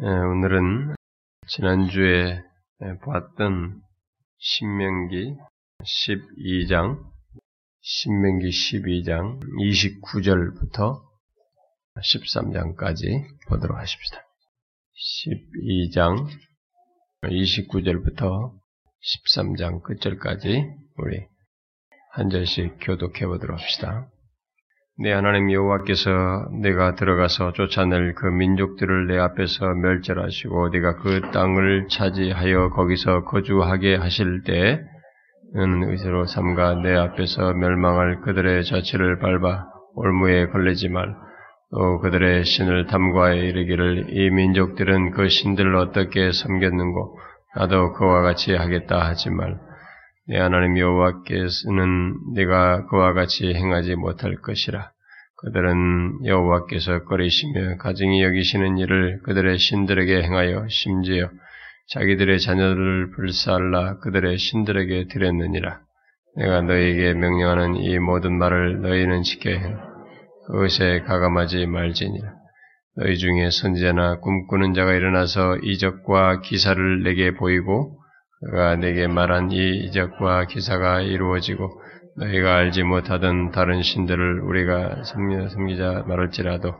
예, 오늘은 지난주에 봤던 신명기 12장, 신명기 12장 29절부터 13장까지 보도록 하십시다. 12장 29절부터 13장 끝절까지 우리 한 절씩 교독해 보도록 합시다. 내 하나님 여호와께서 내가 들어가서 쫓아낼 그 민족들을 내 앞에서 멸절하시고 네가 그 땅을 차지하여 거기서 거주하게 하실 때는 의세로 삼가 내 앞에서 멸망할 그들의 자취를 밟아 올무에 걸리지 말. 또 그들의 신을 탐구하여 이르기를 이 민족들은 그 신들을 어떻게 섬겼는고 나도 그와 같이 하겠다 하지 말. 내 하나님 여호와께서는 네가 그와 같이 행하지 못할 것이라. 그들은 여호와께서 꺼리시며 가증히 여기시는 일을 그들의 신들에게 행하여 심지어 자기들의 자녀들을 불살라 그들의 신들에게 드렸느니라. 내가 너희에게 명령하는 이 모든 말을 너희는 지켜야 해. 그것에 가감하지 말지니라. 너희 중에 선지자나 꿈꾸는 자가 일어나서 이적과 기사를 내게 보이고 그가 내게 말한 이 이적과 기사가 이루어지고 너희가 알지 못하던 다른 신들을 우리가 섬기자 말할지라도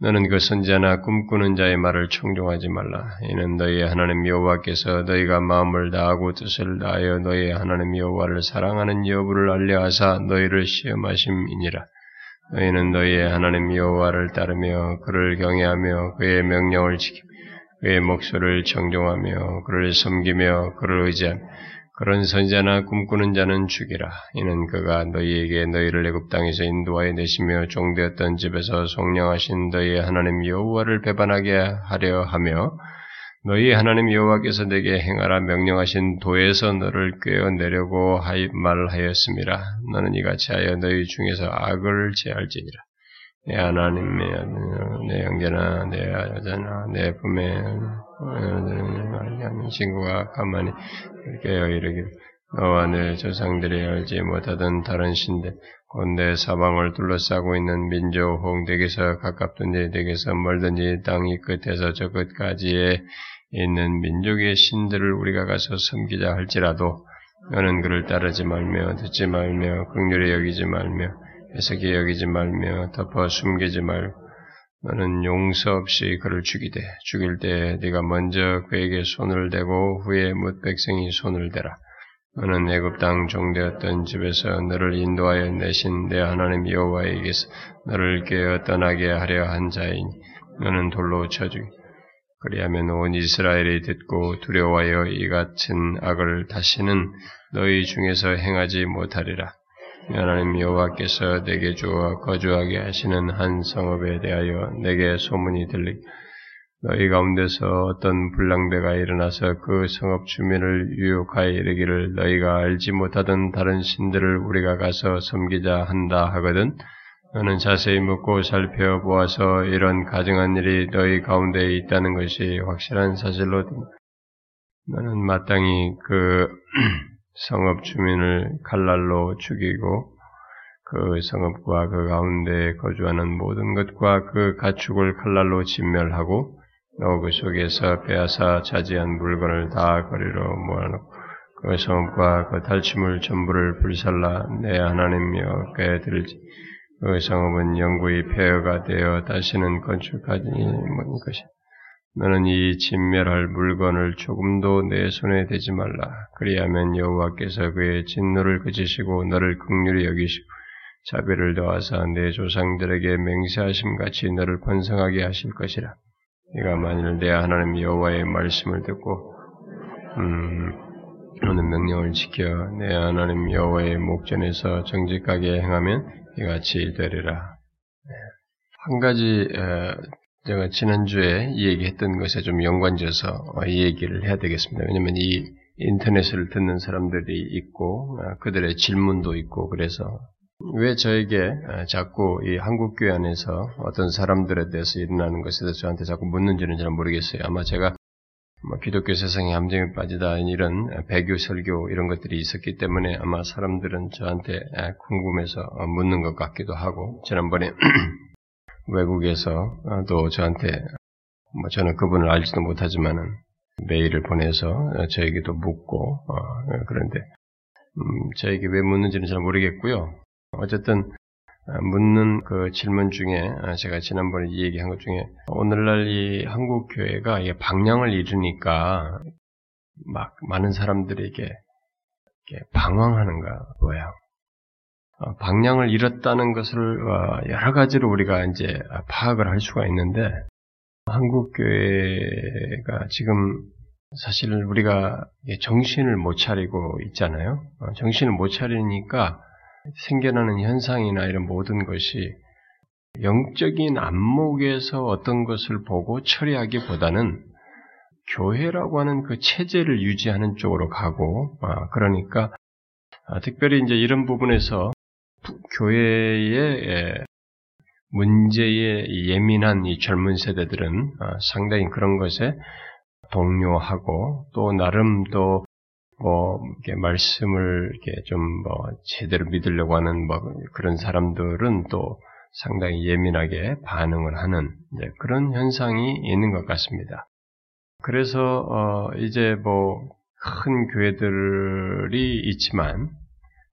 너는 그 선지자나 꿈꾸는 자의 말을 청종하지 말라. 이는 너희의 하나님 여호와께서 너희가 마음을 다하고 뜻을 다하여 너희의 하나님 여호와를 사랑하는 여부를 알려하사 너희를 시험하심이니라. 너희는 너희의 하나님 여호와를 따르며 그를 경외하며 그의 명령을 지키며 그의 목소리를 청종하며 그를 섬기며 그를 의지하며 그런 선자나 꿈꾸는 자는 죽이라. 이는 그가 너희에게 너희를 애굽 땅에서 인도하여 내시며 종되었던 집에서 속량하신 너희의 하나님 여호와를 배반하게 하려 하며 너희 하나님 여호와께서 내게 행하라 명령하신 도에서 너를 꿰어 내려고 말하였습니다. 너는 이같이 하여 너희 중에서 악을 제할지니라. 내 하나님의 내 형제나 내 여자나 내 품에 친구가 가만히 깨어 이르길 너와 내 조상들이 알지 못하던 다른 신들 곧내 사방을 둘러싸고 있는 민족 홍대에서 가깝든지 댁에서 멀든지 땅이 끝에서 저 끝까지에 있는 민족의 신들을 우리가 가서 섬기자 할지라도 너는 그를 따르지 말며 듣지 말며 극률히 여기지 말며 애석히 여기지 말며 덮어 숨기지 말고 너는 용서 없이 그를 죽이되 죽일 때 네가 먼저 그에게 손을 대고 후에 뭇 백성이 손을 대라. 너는 애굽 땅 종되었던 집에서 너를 인도하여 내신 내 하나님 여호와에게서 너를 깨어 떠나게 하려 한 자이니 너는 돌로 쳐주기. 그리하면 온 이스라엘이 듣고 두려워하여 이 같은 악을 다시는 너희 중에서 행하지 못하리라. 하나님 여호와께서 내게 주어 거주하게 하시는 한 성읍에 대하여 내게 소문이 들리 너희 가운데서 어떤 불량배가 일어나서 그 성읍 주민을 유혹하여 이르기를 너희가 알지 못하던 다른 신들을 우리가 가서 섬기자 한다 하거든 너는 자세히 묻고 살펴보아서 이런 가증한 일이 너희 가운데 있다는 것이 확실한 사실로 너는 마땅히 그 성읍 주민을 칼날로 죽이고 그 성읍과 그 가운데 거주하는 모든 것과 그 가축을 칼날로 진멸하고 너그 속에서 빼앗아 차지한 물건을 다 거리로 모아놓고 그 성읍과 그 탈취물 전부를 불살라 내 하나님여 께 들지 그 성읍은 영구히 폐허가 되어 다시는 건축하지 못할 것이다. 너는 이 진멸할 물건을 조금도 내 손에 대지 말라. 그리하면 여호와께서 그의 진노를 그치시고 너를 극률히 여기시고 자비를 더하사 내 조상들에게 맹세하심 같이 너를 번성하게 하실 것이라. 네가 만일 내 하나님 여호와의 말씀을 듣고 음, 오는 명령을 지켜 내 하나님 여호와의 목전에서 정직하게 행하면 이같이 되리라. 네. 한 가지 제가 지난주에 이 얘기했던 것에 좀 연관지어서 이 얘기를 해야 되겠습니다. 왜냐하면 이 인터넷을 듣는 사람들이 있고 아, 그들의 질문도 있고 그래서 왜 저에게 아, 자꾸 이 한국교회 안에서 어떤 사람들에 대해서 일어나는 것에 대해서 저한테 자꾸 묻는지는 잘 모르겠어요. 아마 제가 뭐 기독교 세상에 함정에 빠지다 이런 배교 설교 이런 것들이 있었기 때문에 아마 사람들은 저한테 아, 궁금해서 묻는 것 같기도 하고 지난번에 외국에서도 저한테 뭐 저는 그분을 알지도 못하지만은 메일을 보내서 저에게도 묻고 어, 그런데 음, 저에게 왜 묻는지는 잘 모르겠고요. 어쨌든 어, 묻는 그 질문 중에 아, 제가 지난번에 이 얘기한 것 중에 오늘날 이 한국 교회가 방향을 잃으니까 막 많은 사람들에게 방황하는가 뭐야. 어, 방향을 잃었다는 것을 어, 여러 가지로 우리가 이제 파악을 할 수가 있는데 한국 교회가 지금 사실 우리가 정신을 못 차리고 있잖아요. 정신을 못 차리니까 생겨나는 현상이나 이런 모든 것이 영적인 안목에서 어떤 것을 보고 처리하기보다는 교회라고 하는 그 체제를 유지하는 쪽으로 가고, 아, 그러니까 아, 특별히 이제 이런 부분에서 교회의 문제에 예민한 이 젊은 세대들은 아, 상당히 그런 것에 동요하고 또 나름 또 뭐 이렇게 말씀을 이렇게 좀 뭐 제대로 믿으려고 하는 뭐 그런 사람들은 또 상당히 예민하게 반응을 하는 그런 현상이 있는 것 같습니다. 그래서 어 이제 뭐 큰 교회들이 있지만 네,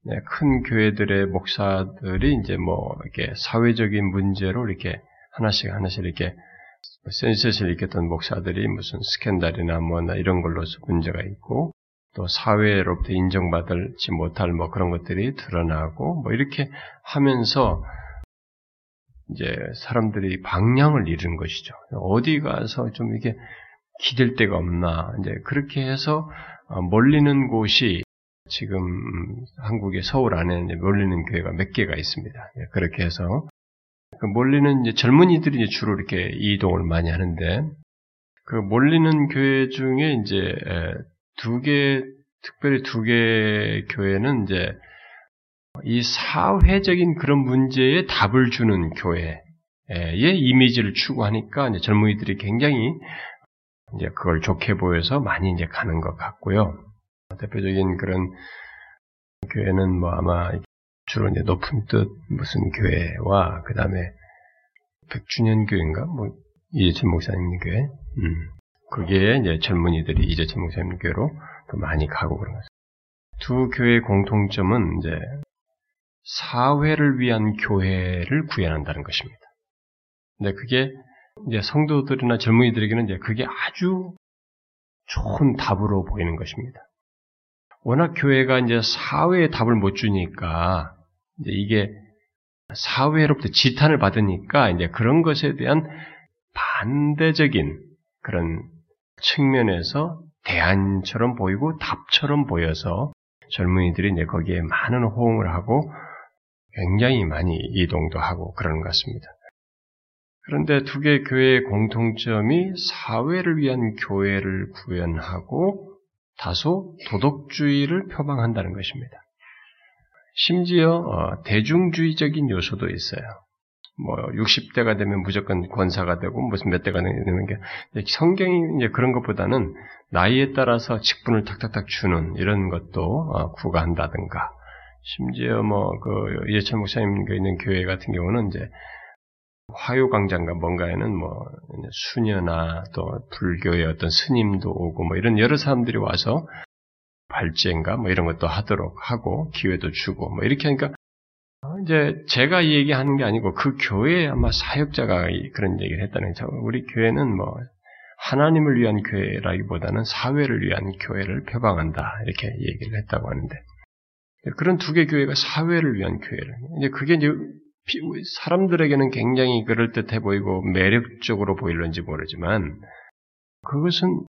큰 교회들의 목사들이 이제 뭐 이렇게 사회적인 문제로 이렇게 하나씩 하나씩 이렇게 센셋을 일으켰던 목사들이 무슨 스캔들이나 뭐나 이런 걸로서 문제가 있고 또 사회로부터 인정받지 못할 뭐 그런 것들이 드러나고 뭐 이렇게 하면서 이제 사람들이 방향을 잃은 것이죠. 어디 가서 좀 이게 기댈 데가 없나 이제 그렇게 해서 어, 몰리는 곳이 지금 한국의 서울 안에 몰리는 교회가 몇 개가 있습니다. 예, 그렇게 해서 그 몰리는 이제 젊은이들이 주로 이렇게 이동을 많이 하는데 그 몰리는 교회 중에 이제 두 개, 특별히 두 개 교회는 이제 이 사회적인 그런 문제에 답을 주는 교회의 이미지를 추구하니까 이제 젊은이들이 굉장히 이제 그걸 좋게 보여서 많이 이제 가는 것 같고요. 대표적인 그런 교회는 뭐 아마 주로 이제 높은 뜻 무슨 교회와 그 다음에 백주년 교회인가 뭐 이재철 목사님 교회, 음. 거기에 이제 젊은이들이 이재철 목사님 교회로 또 많이 가고 그런 거죠. 두 교회의 공통점은 이제 사회를 위한 교회를 구현한다는 것입니다. 근데 그게 이제 성도들이나 젊은이들에게는 이제 그게 아주 좋은 답으로 보이는 것입니다. 워낙 교회가 이제 사회에 답을 못 주니까 이제 이게 사회로부터 지탄을 받으니까 이제 그런 것에 대한 반대적인 그런 측면에서 대안처럼 보이고 답처럼 보여서 젊은이들이 이제 거기에 많은 호응을 하고 굉장히 많이 이동도 하고 그러는 것 같습니다. 그런데 두 개 교회의 공통점이 사회를 위한 교회를 구현하고 다소 도덕주의를 표방한다는 것입니다. 심지어 어, 대중주의적인 요소도 있어요. 뭐 60대가 되면 무조건 권사가 되고 무슨 몇 대가 되는 게 성경이 이제 그런 것보다는 나이에 따라서 직분을 탁탁탁 주는 이런 것도 어, 구가한다든가 심지어 뭐그 이해철 목사님 있는 교회 같은 경우는 이제 화요광장과 뭔가에는 뭐 수녀나 또 불교의 어떤 스님도 오고 뭐 이런 여러 사람들이 와서 발제인가 뭐 이런 것도 하도록 하고 기회도 주고 뭐 이렇게 하니까 이제 제가 이 얘기하는 게 아니고 그 교회에 아마 사역자가 그런 얘기를 했다는 거죠. 우리 교회는 뭐 하나님을 위한 교회라기보다는 사회를 위한 교회를 표방한다 이렇게 얘기를 했다고 하는데 그런 두 개 교회가 사회를 위한 교회를 이제 그게 이제 사람들에게는 굉장히 그럴 듯해 보이고 매력적으로 보일런지 모르지만 그것은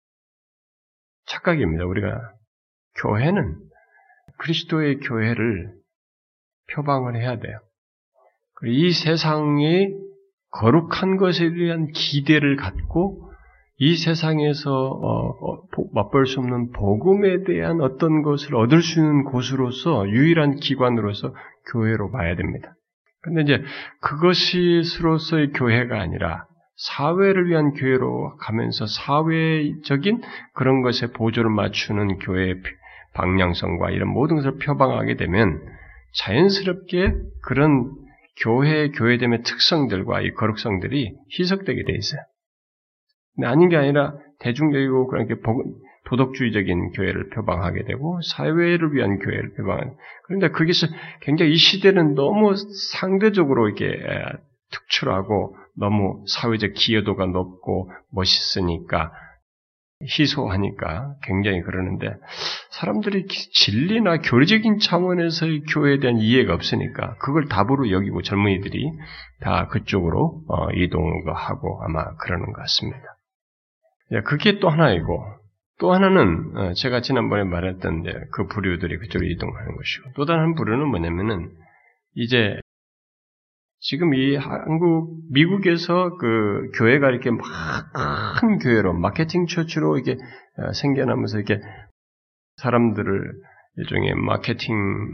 착각입니다. 우리가 교회는 그리스도의 교회를 표방을 해야 돼요. 이 세상의 거룩한 것에 대한 기대를 갖고 이 세상에서 어, 어, 맛볼 수 없는 복음에 대한 어떤 것을 얻을 수 있는 곳으로서 유일한 기관으로서 교회로 봐야 됩니다. 근데 이제 그것이로서의 교회가 아니라 사회를 위한 교회로 가면서 사회적인 그런 것에 보조를 맞추는 교회의 방향성과 이런 모든 것을 표방하게 되면 자연스럽게 그런 교회, 교회됨의 특성들과 이 거룩성들이 희석되게 돼 있어요. 아닌 게 아니라 대중적이고 그렇게 도덕주의적인 교회를 표방하게 되고 사회를 위한 교회를 표방하는 그런데 거기서 굉장히 이 시대는 너무 상대적으로 이렇게 특출하고 너무 사회적 기여도가 높고 멋있으니까 희소하니까 굉장히 그러는데 사람들이 진리나 교리적인 차원에서의 교회에 대한 이해가 없으니까 그걸 답으로 여기고 젊은이들이 다 그쪽으로 어, 이동하고 아마 그러는 것 같습니다. 그게 또 하나이고 또 하나는 어, 제가 지난번에 말했던 그 부류들이 그쪽으로 이동하는 것이고 또 다른 부류는 뭐냐면은 이제 지금 이 한국, 미국에서 그 교회가 이렇게 막 큰 교회로, 마케팅 처치로 이게 어, 생겨나면서 이렇게 사람들을 일종의 마케팅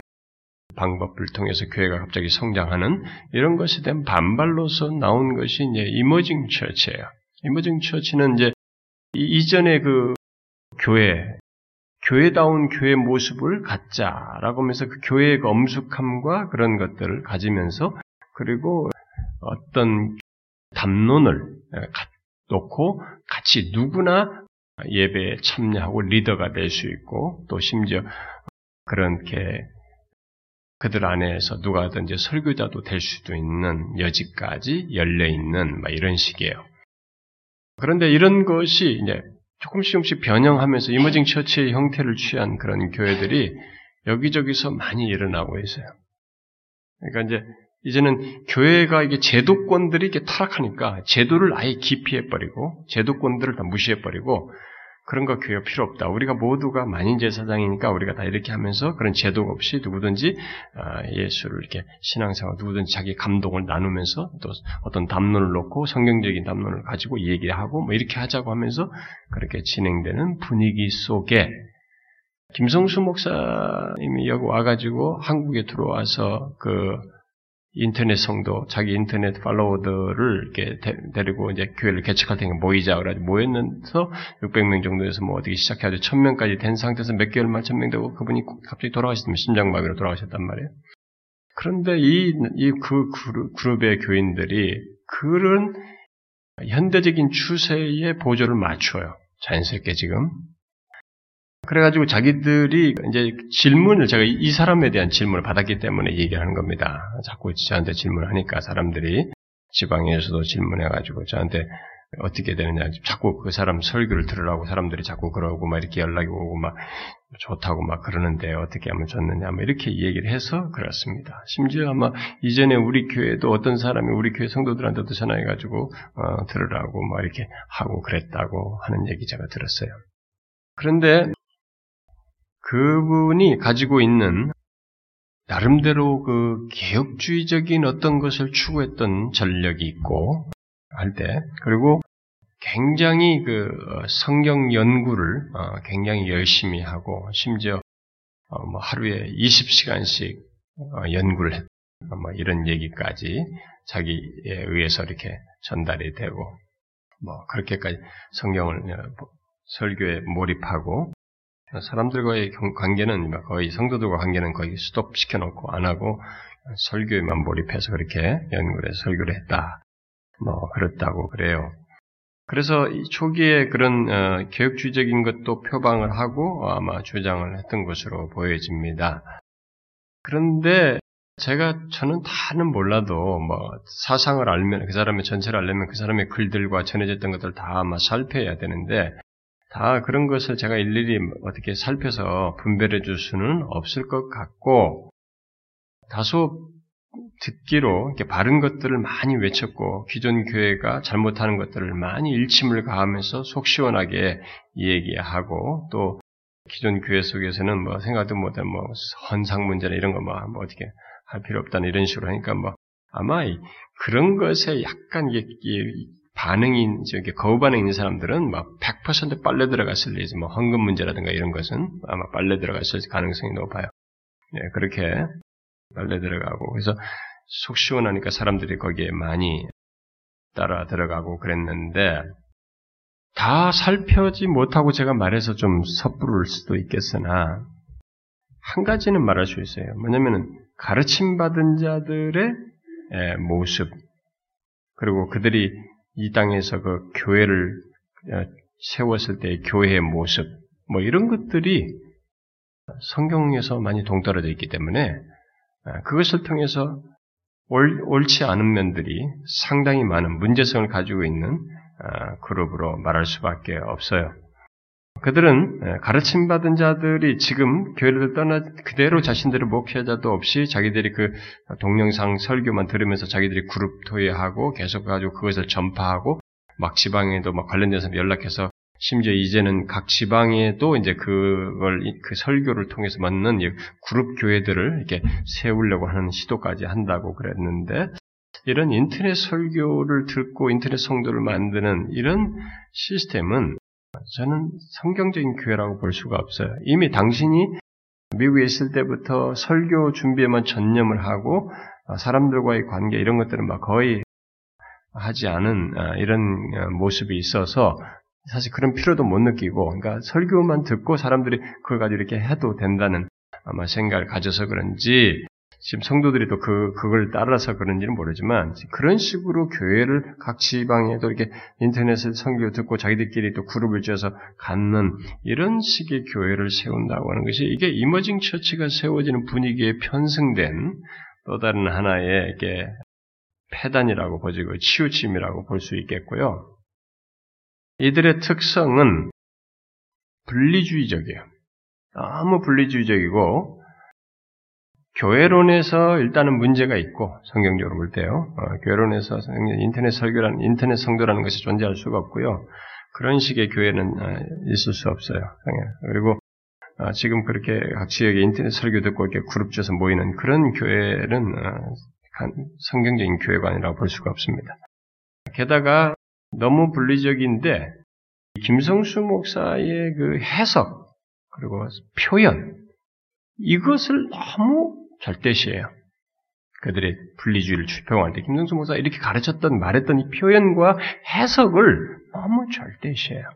방법을 통해서 교회가 갑자기 성장하는 이런 것에 대한 반발로서 나온 것이 이제 이머징 처치예요. 이머징 처치는 이제 이전에 그 교회, 교회다운 교회 모습을 갖자라고 하면서 그 교회의 엄숙함과 그런 것들을 가지면서 그리고 어떤 담론을 놓고 같이 누구나 예배에 참여하고 리더가 될 수 있고 또 심지어 그렇게 그들 안에서 누가든지 설교자도 될 수도 있는 여지까지 열려 있는 이런 식이에요. 그런데 이런 것이 이제 조금씩 조금씩 변형하면서 이머징 처치의 형태를 취한 그런 교회들이 여기저기서 많이 일어나고 있어요. 그러니까 이제 이제는 교회가 이게 제도권들이 이렇게 타락하니까 제도를 아예 기피해버리고 제도권들을 다 무시해버리고 그런 거 교회가 필요 없다. 우리가 모두가 만인 제사장이니까 우리가 다 이렇게 하면서 그런 제도 없이 누구든지 아, 예수를 이렇게 신앙생활 누구든지 자기 감동을 나누면서 또 어떤 담론을 놓고 성경적인 담론을 가지고 얘기하고 뭐 이렇게 하자고 하면서 그렇게 진행되는 분위기 속에 김성수 목사님이 여기 와가지고 한국에 들어와서 그 인터넷 성도, 자기 인터넷 팔로워들을 이렇게 데, 리고 이제 교회를 개척할 테니까 모이자. 그래가지고 모였는서 600명 정도에서 뭐 어떻게 시작해가지고 1000명까지 된 상태에서 몇 개월 만 1000명 되고 그분이 갑자기 돌아가셨으면 심장마비로 돌아가셨단 말이에요. 그런데 이, 이 그 그룹의 교인들이 그런 현대적인 추세에 보조를 맞춰요. 자연스럽게 지금. 그래가지고 자기들이 이제 질문을 제가 이 사람에 대한 질문을 받았기 때문에 얘기하는 겁니다. 자꾸 저한테 질문을 하니까 사람들이 지방에서도 질문해가지고 저한테 어떻게 되느냐. 자꾸 그 사람 설교를 들으라고 사람들이 자꾸 그러고 막 이렇게 연락이 오고 막 좋다고 막 그러는데 어떻게 하면 좋느냐. 막 이렇게 얘기를 해서 그렇습니다. 심지어 아마 이전에 우리 교회도 어떤 사람이 우리 교회 성도들한테도 전화해가지고 어, 들으라고 막 이렇게 하고 그랬다고 하는 얘기 제가 들었어요. 그런데 그분이 가지고 있는 나름대로 그 개혁주의적인 어떤 것을 추구했던 전력이 있고 할 때, 그리고 굉장히 그 성경 연구를 어, 굉장히 열심히 하고 심지어 어, 뭐 하루에 20시간씩 어, 연구를 했, 뭐 이런 얘기까지 자기에 의해서 이렇게 전달이 되고 뭐 그렇게까지 성경을 설교에 몰입하고 사람들과의 관계는 거의 성도들과 관계는 거의 스톱 시켜 놓고 안 하고 설교에만 몰입해서 그렇게 연구를 해서 설교를 했다. 뭐 그렇다고 그래요. 그래서 초기에 그런 어, 교육주의적인 것도 표방을 하고 아마 주장을 했던 것으로 보여집니다. 그런데 제가 저는 다는 몰라도 뭐 사상을 알면 그 사람의 전체를 알려면 그 사람의 글들과 전해졌던 것들 다 아마 살펴야 되는데 다 그런 것을 제가 일일이 어떻게 살펴서 분별해 줄 수는 없을 것 같고, 다소 듣기로 이렇게 바른 것들을 많이 외쳤고, 기존 교회가 잘못하는 것들을 많이 일침을 가하면서 속 시원하게 얘기하고, 또 기존 교회 속에서는 뭐 생각도 못한 뭐 헌상 문제나 이런 거뭐 뭐 어떻게 할 필요 없다는 이런 식으로 하니까 뭐 아마 그런 것에 약간 이게 반응이 저기 거부 반응 있는 사람들은 막 100% 빨려 들어갔을 리지 뭐 헌금 문제라든가 이런 것은 아마 빨려 들어갔을 가능성이 높아요. 네, 그렇게 빨려 들어가고 그래서 속 시원하니까 사람들이 거기에 많이 따라 들어가고 그랬는데 다 살펴지 못하고 제가 말해서 좀 섣부를 수도 있겠으나 한 가지는 말할 수 있어요. 뭐냐면은 가르침 받은 자들의 모습 그리고 그들이 이 땅에서 그 교회를 세웠을 때의 교회의 모습, 뭐 이런 것들이 성경에서 많이 동떨어져 있기 때문에 그것을 통해서 옳, 옳지 않은 면들이 상당히 많은 문제성을 가지고 있는 그룹으로 말할 수밖에 없어요. 그들은 가르침 받은 자들이 지금 교회를 떠나 그대로 자신들의 목회자도 없이 자기들이 그 동영상 설교만 들으면서 자기들이 그룹 토의하고 계속 가지고 그것을 전파하고 막 지방에도 막 관련된 사람 연락해서 심지어 이제는 각 지방에도 이제 그걸 그 설교를 통해서 만든 그룹 교회들을 이렇게 세우려고 하는 시도까지 한다고 그랬는데 이런 인터넷 설교를 듣고 인터넷 성도를 만드는 이런 시스템은 저는 성경적인 교회라고 볼 수가 없어요. 이미 당신이 미국에 있을 때부터 설교 준비에만 전념을 하고 사람들과의 관계 이런 것들은 막 거의 하지 않은 아, 이런 어, 모습이 있어서 사실 그런 필요도 못 느끼고, 그러니까 설교만 듣고 사람들이 그걸 가지고 이렇게 해도 된다는 아마 생각을 가져서 그런지 지금 성도들이 또 그, 그걸 따라서 그런지는 모르지만, 그런 식으로 교회를 각 지방에도 이렇게 인터넷에 성교 듣고 자기들끼리 또 그룹을 지어서 갖는 이런 식의 교회를 세운다고 하는 것이 이게 이머징 처치가 세워지는 분위기에 편승된 또 다른 하나의 이게 폐단이라고 보지, 그 치우침이라고 볼 수 있겠고요. 이들의 특성은 분리주의적이에요. 너무 분리주의적이고, 교회론에서 일단은 문제가 있고 성경적으로 볼 때요. 어, 교회론에서 인터넷 설교라는 인터넷 성도라는 것이 존재할 수가 없고요. 그런 식의 교회는 어, 있을 수 없어요. 그리고 어, 지금 그렇게 각 지역에 인터넷 설교 듣고 이렇게 그룹 져서 모이는 그런 교회는 어, 성경적인 교회가 아니라고 볼 수가 없습니다. 게다가 너무 분리적인데 김성수 목사의 그 해석 그리고 표현 이것을 너무 절대시해요. 그들의 분리주의를 추평할 때 김성수 목사가 이렇게 가르쳤던 말했던 이 표현과 해석을 너무 절대시해요.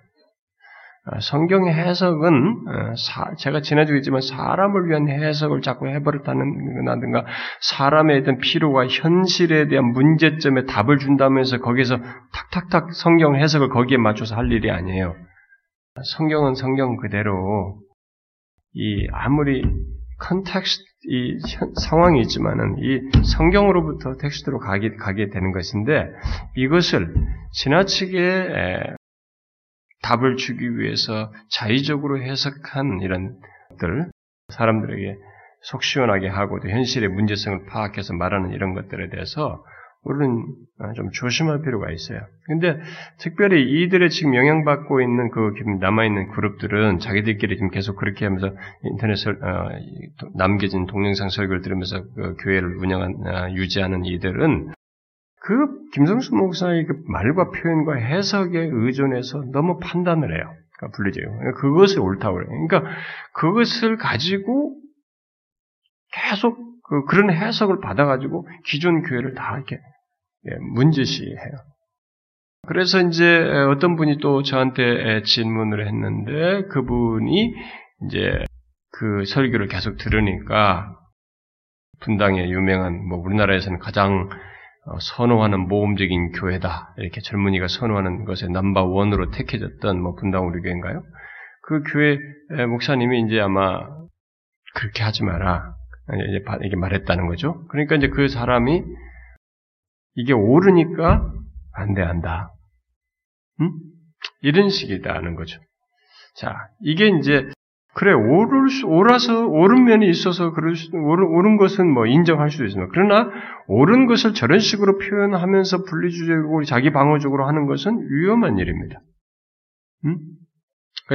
아, 성경의 해석은 어, 제가 지난주에 했지만 사람을 위한 해석을 자꾸 해버렸다는가 사람에 대한 필요와 현실에 대한 문제점에 답을 준다면서 거기서 탁탁탁 성경 해석을 거기에 맞춰서 할 일이 아니에요. 성경은 성경 그대로 이 아무리 context 이 상황이 있지만은 이 성경으로부터 텍스트로 가게, 가게 되는 것인데 이것을 지나치게 답을 주기 위해서 자의적으로 해석한 이런 것들, 사람들에게 속 시원하게 하고 또 현실의 문제성을 파악해서 말하는 이런 것들에 대해서 우리는 좀 조심할 필요가 있어요. 근데 특별히 이들의 지금 영향받고 있는 그 남아있는 그룹들은 자기들끼리 지금 계속 그렇게 하면서 인터넷을, 어, 남겨진 동영상 설교를 들으면서 그 교회를 운영한, 어, 유지하는 이들은 그 김성수 목사의 그 말과 표현과 해석에 의존해서 너무 판단을 해요. 그러니까 분리돼요. 그러니까 그것이 옳다고 그래요. 그러니까 그것을 가지고 계속 그, 그런 해석을 받아가지고 기존 교회를 다 이렇게 예, 문제시해요. 그래서 이제 어떤 분이 또 저한테 질문을 했는데 그분이 이제 그 설교를 계속 들으니까 분당의 유명한 뭐 우리나라에서는 가장 어, 선호하는 모험적인 교회다 이렇게 젊은이가 선호하는 것에 넘버 원으로 택해졌던 뭐 분당 우리 교회인가요? 그 교회 목사님이 이제 아마 그렇게 하지 마라 이제 이게 말했다는 거죠. 그러니까 이제 그 사람이 이게 옳으니까 반대한다. 음? 이런 식이다는 거죠. 자, 이게 이제 그래 옳을 수, 옳아서 옳은 면이 있어서 그럴 수, 옳은, 옳은 것은 뭐 인정할 수도 있습니다. 그러나 옳은 것을 저런 식으로 표현하면서 분리주의적으로 자기 방어적으로 하는 것은 위험한 일입니다. 음?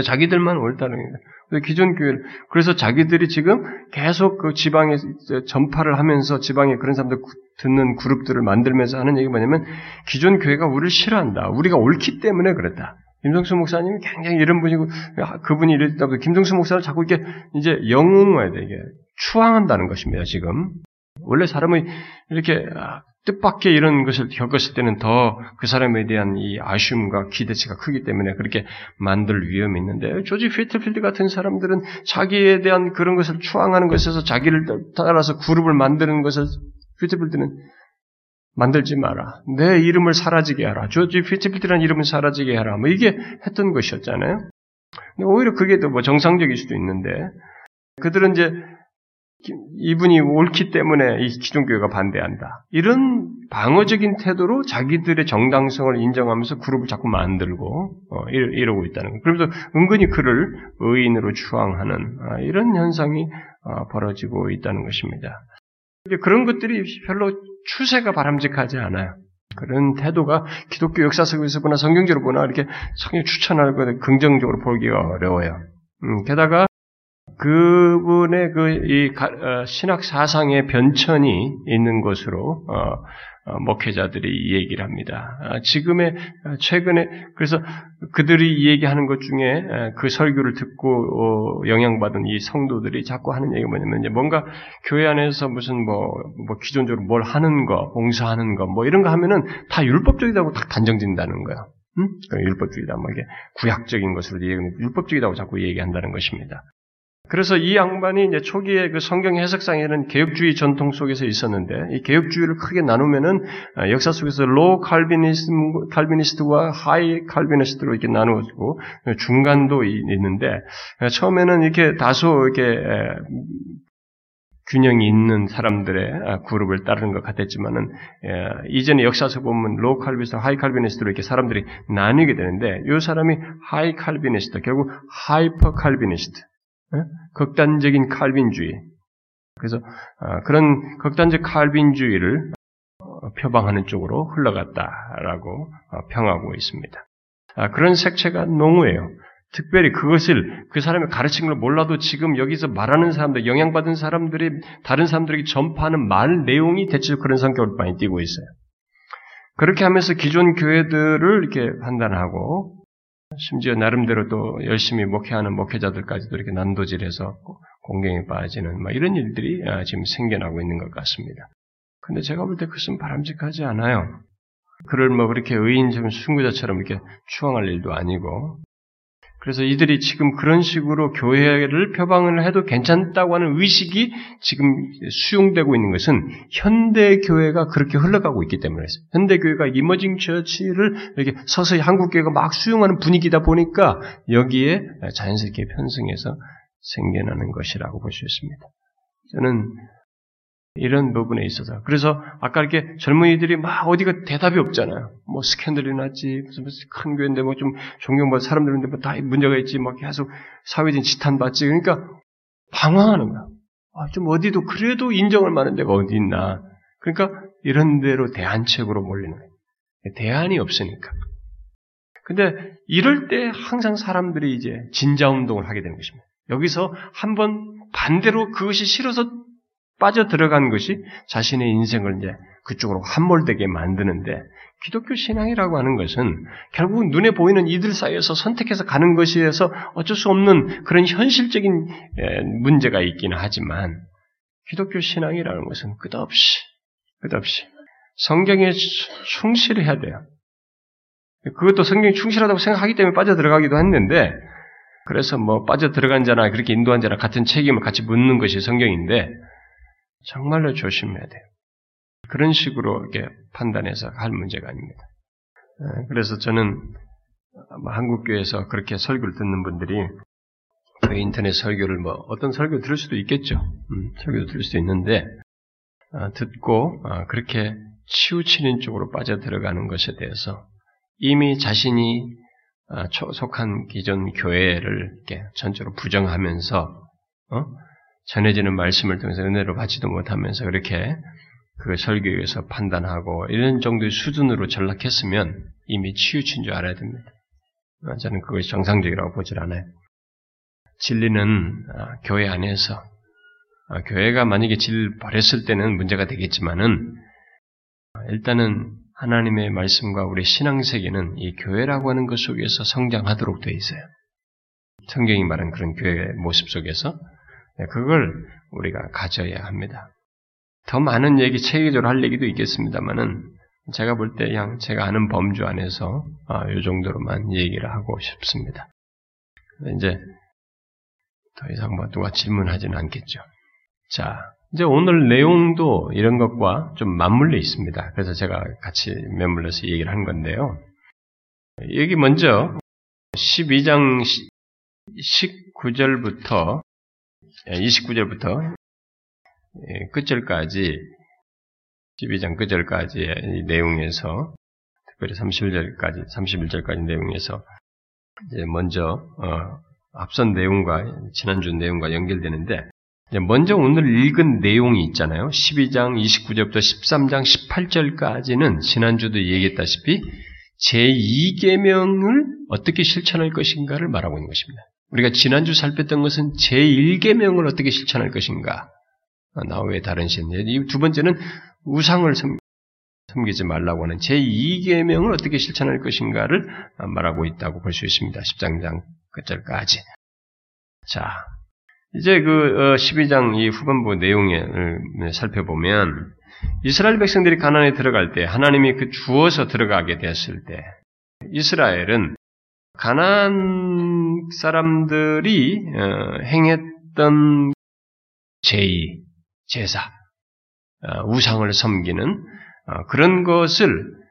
자기들만 옳다는 거예요. 기존 교회 그래서 자기들이 지금 계속 그 지방에 전파를 하면서 지방에 그런 사람들 듣는 그룹들을 만들면서 하는 얘기가 뭐냐면 기존 교회가 우리를 싫어한다. 우리가 옳기 때문에 그랬다. 김성수 목사님이 굉장히 이런 분이고 그분이 이랬다 보 김성수 목사를 자꾸 이렇게 이제 돼 이게 추앙한다는 것입니다. 지금 원래 사람의 이렇게 뜻밖의 이런 것을 겪었을 때는 더 그 사람에 대한 이 아쉬움과 기대치가 크기 때문에 그렇게 만들 위험이 있는데 조지 피트필드 같은 사람들은 자기에 대한 그런 것을 추앙하는 것에서 자기를 따라서 그룹을 만드는 것을 피트필드는 만들지 마라. 내 이름을 사라지게 하라. 조지 피츠필드라는 이름을 사라지게 하라. 뭐 이게 했던 것이었잖아요. 오히려 그게 더 뭐 정상적일 수도 있는데 그들은 이제 이분이 옳기 때문에 이 기존교회가 반대한다. 이런 방어적인 태도로 자기들의 정당성을 인정하면서 그룹을 자꾸 만들고 어, 이러, 고 있다는 거예요. 그러면서 은근히 그를 의인으로 추앙하는 아, 이런 현상이 어, 벌어지고 있다는 것입니다. 그런 것들이 별로 추세가 바람직하지 않아요. 그런 태도가 기독교 역사 속에서 보나 성경적으로 보나 이렇게 성경 추천하고 긍정적으로 보기가 어려워요. 음, 게다가 그분의 그이 어, 신학 사상의 변천이 있는 것으로 어, 어, 목회자들이 이 얘기를 합니다. 아, 지금의 최근에 그래서 그들이 이 얘기하는 것 중에 그 설교를 듣고 영향받은 이 성도들이 자꾸 하는 얘기가 뭐냐면 이제 뭔가 교회 안에서 무슨 뭐, 뭐 기본적으로 뭘 하는 거, 봉사하는 거, 뭐 이런 거 하면은 다 율법적이라고 딱 단정짓는다는 거야. 음? 율법주의다, 뭐 이게 구약적인 것으로 얘기하는 율법적이라고 자꾸 얘기한다는 것입니다. 그래서 이 양반이 이제 초기에 그 성경 해석상에는 개혁주의 전통 속에서 있었는데 이 개혁주의를 크게 나누면은 아, 역사 속에서 로 칼비니스트 칼비니스트와 하이 칼비니스트로 이렇게 나누어지고 중간도 있는데 처음에는 이렇게 다소 이렇게 균형이 있는 사람들의 아, 그룹을 따르는 것 같았지만은 이전에 역사서 보면 로 칼비니스트, 하이 칼비니스트로 이렇게 사람들이 나뉘게 되는데 이 사람이 High Calvinist 결국 Hyper Calvinist 예? 극단적인 칼빈주의. 그래서 아, 그런 극단적 칼빈주의를 어, 표방하는 쪽으로 흘러갔다라고 어, 평하고 있습니다. 아, 그런 색채가 농후해요. 특별히 그것을 그 사람이 가르친 걸 몰라도 지금 여기서 말하는 사람들, 영향받은 사람들이 다른 사람들에게 전파하는 말 내용이 대체로 그런 성격을 많이 띠고 있어요. 그렇게 하면서 기존 교회들을 이렇게 판단하고 심지어 나름대로 또 열심히 목회하는 목회자들까지도 이렇게 난도질해서 공경에 빠지는 막 이런 일들이 아, 지금 생겨나고 있는 것 같습니다. 근데 제가 볼 때 그것은 바람직하지 않아요. 그를 뭐 그렇게 의인 순구자처럼 이렇게 추앙할 일도 아니고 그래서 이들이 지금 그런 식으로 교회를 표방을 해도 괜찮다고 하는 의식이 지금 수용되고 있는 것은 현대 교회가 그렇게 흘러가고 있기 때문에 현대 교회가 이머징 처치를 이렇게 서서히 한국 교회가 막 수용하는 분위기다 보니까 여기에 자연스럽게 편승해서 생겨나는 것이라고 볼 수 있습니다. 저는 이런 부분에 있어서. 그래서 아까 이렇게 젊은이들이 막 어디가 대답이 없잖아요. 뭐 스캔들이 났지, 무슨, 무슨 큰 교회인데 뭐 좀 존경받는 사람들인데 뭐 다 문제가 있지, 막 계속 사회적인 지탄받지. 그러니까 방황하는 거야. 아, 좀 어디도 그래도 인정할 만한 데가 어디 있나. 그러니까 이런 데로 대안책으로 몰리는 거예요. 대안이 없으니까. 근데 이럴 때 항상 사람들이 이제 진자 운동을 하게 되는 것입니다. 여기서 한번 반대로 그것이 싫어서 빠져 들어간 것이 자신의 인생을 이제 그쪽으로 함몰되게 만드는데 기독교 신앙이라고 하는 것은 결국 눈에 보이는 이들 사이에서 선택해서 가는 것이어서 어쩔 수 없는 그런 현실적인 문제가 있기는 하지만 기독교 신앙이라는 것은 끝없이 끝없이 성경에 충실해야 돼요. 그것도 성경이 충실하다고 생각하기 때문에 빠져 들어가기도 했는데 그래서 뭐 빠져 들어간 자나 그렇게 인도한 자나 같은 책임을 같이 묻는 것이 성경인데 정말로 조심해야 돼요. 그런 식으로 이렇게 판단해서 할 문제가 아닙니다. 어, 그래서 저는 한국교회에서 그렇게 설교를 듣는 분들이 그 인터넷 설교를 뭐 어떤 설교 들을 수도 있겠죠. 음, 설교도 들을 수도 있는데 어, 듣고 어, 그렇게 치우치는 쪽으로 빠져 들어가는 것에 대해서 이미 자신이 속한 기존 교회를 이렇게 전적으로 부정하면서 어? 전해지는 말씀을 통해서 은혜를 받지도 못하면서 그렇게 그 설교에서 판단하고 이런 정도의 수준으로 전락했으면 이미 치우친 줄 알아야 됩니다. 저는 그것이 정상적이라고 보질 않아요. 진리는 아, 교회 안에서 아, 교회가 만약에 진리를 버렸을 때는 문제가 되겠지만은 일단은 하나님의 말씀과 우리 신앙 세계는 이 교회라고 하는 것 속에서 성장하도록 되어 있어요. 성경이 말한 그런 교회의 모습 속에서 네, 그걸 우리가 가져야 합니다. 더 많은 얘기, 체계적으로 할 얘기도 있겠습니다만은, 제가 볼 때 그냥 제가 아는 범주 안에서, 아, 요 정도로만 얘기를 하고 싶습니다. 이제, 더 이상 뭐 누가 질문하지는 않겠죠. 자, 이제 오늘 내용도 이런 것과 좀 맞물려 있습니다. 그래서 제가 같이 매물려서 얘기를 한 건데요. 여기 먼저 12장 19절부터 29절부터 예, 끝절까지 12장 끝절까지의 내용에서 특별히 31절까지 31절까지 내용에서 이제 먼저 어, 앞선 내용과 지난주 내용과 연결되는데 먼저 오늘 읽은 내용이 있잖아요. 12장 29절부터 13장 18절까지는 지난주도 얘기했다시피 제2계명을 어떻게 실천할 것인가를 말하고 있는 것입니다. 우리가 지난주 살폈던 것은 제1계명을 어떻게 실천할 것인가. 아, 나 외에 다른 신. 이두 번째는 우상을 섬, 기지 말라고 하는 제2계명을 어떻게 실천할 것인가를 말하고 있다고 볼 수 있습니다. 10장 끝절까지. 자, 이제 그 12장 어, 이 후반부 내용을 살펴보면 이스라엘 백성들이 가난에 들어갈 때 하나님이 그 주어서 들어가게 됐을 때 이스라엘은 가난 사람들이 어, 행했던 제의, 제사, 어, 우상을 섬기는 그런 것을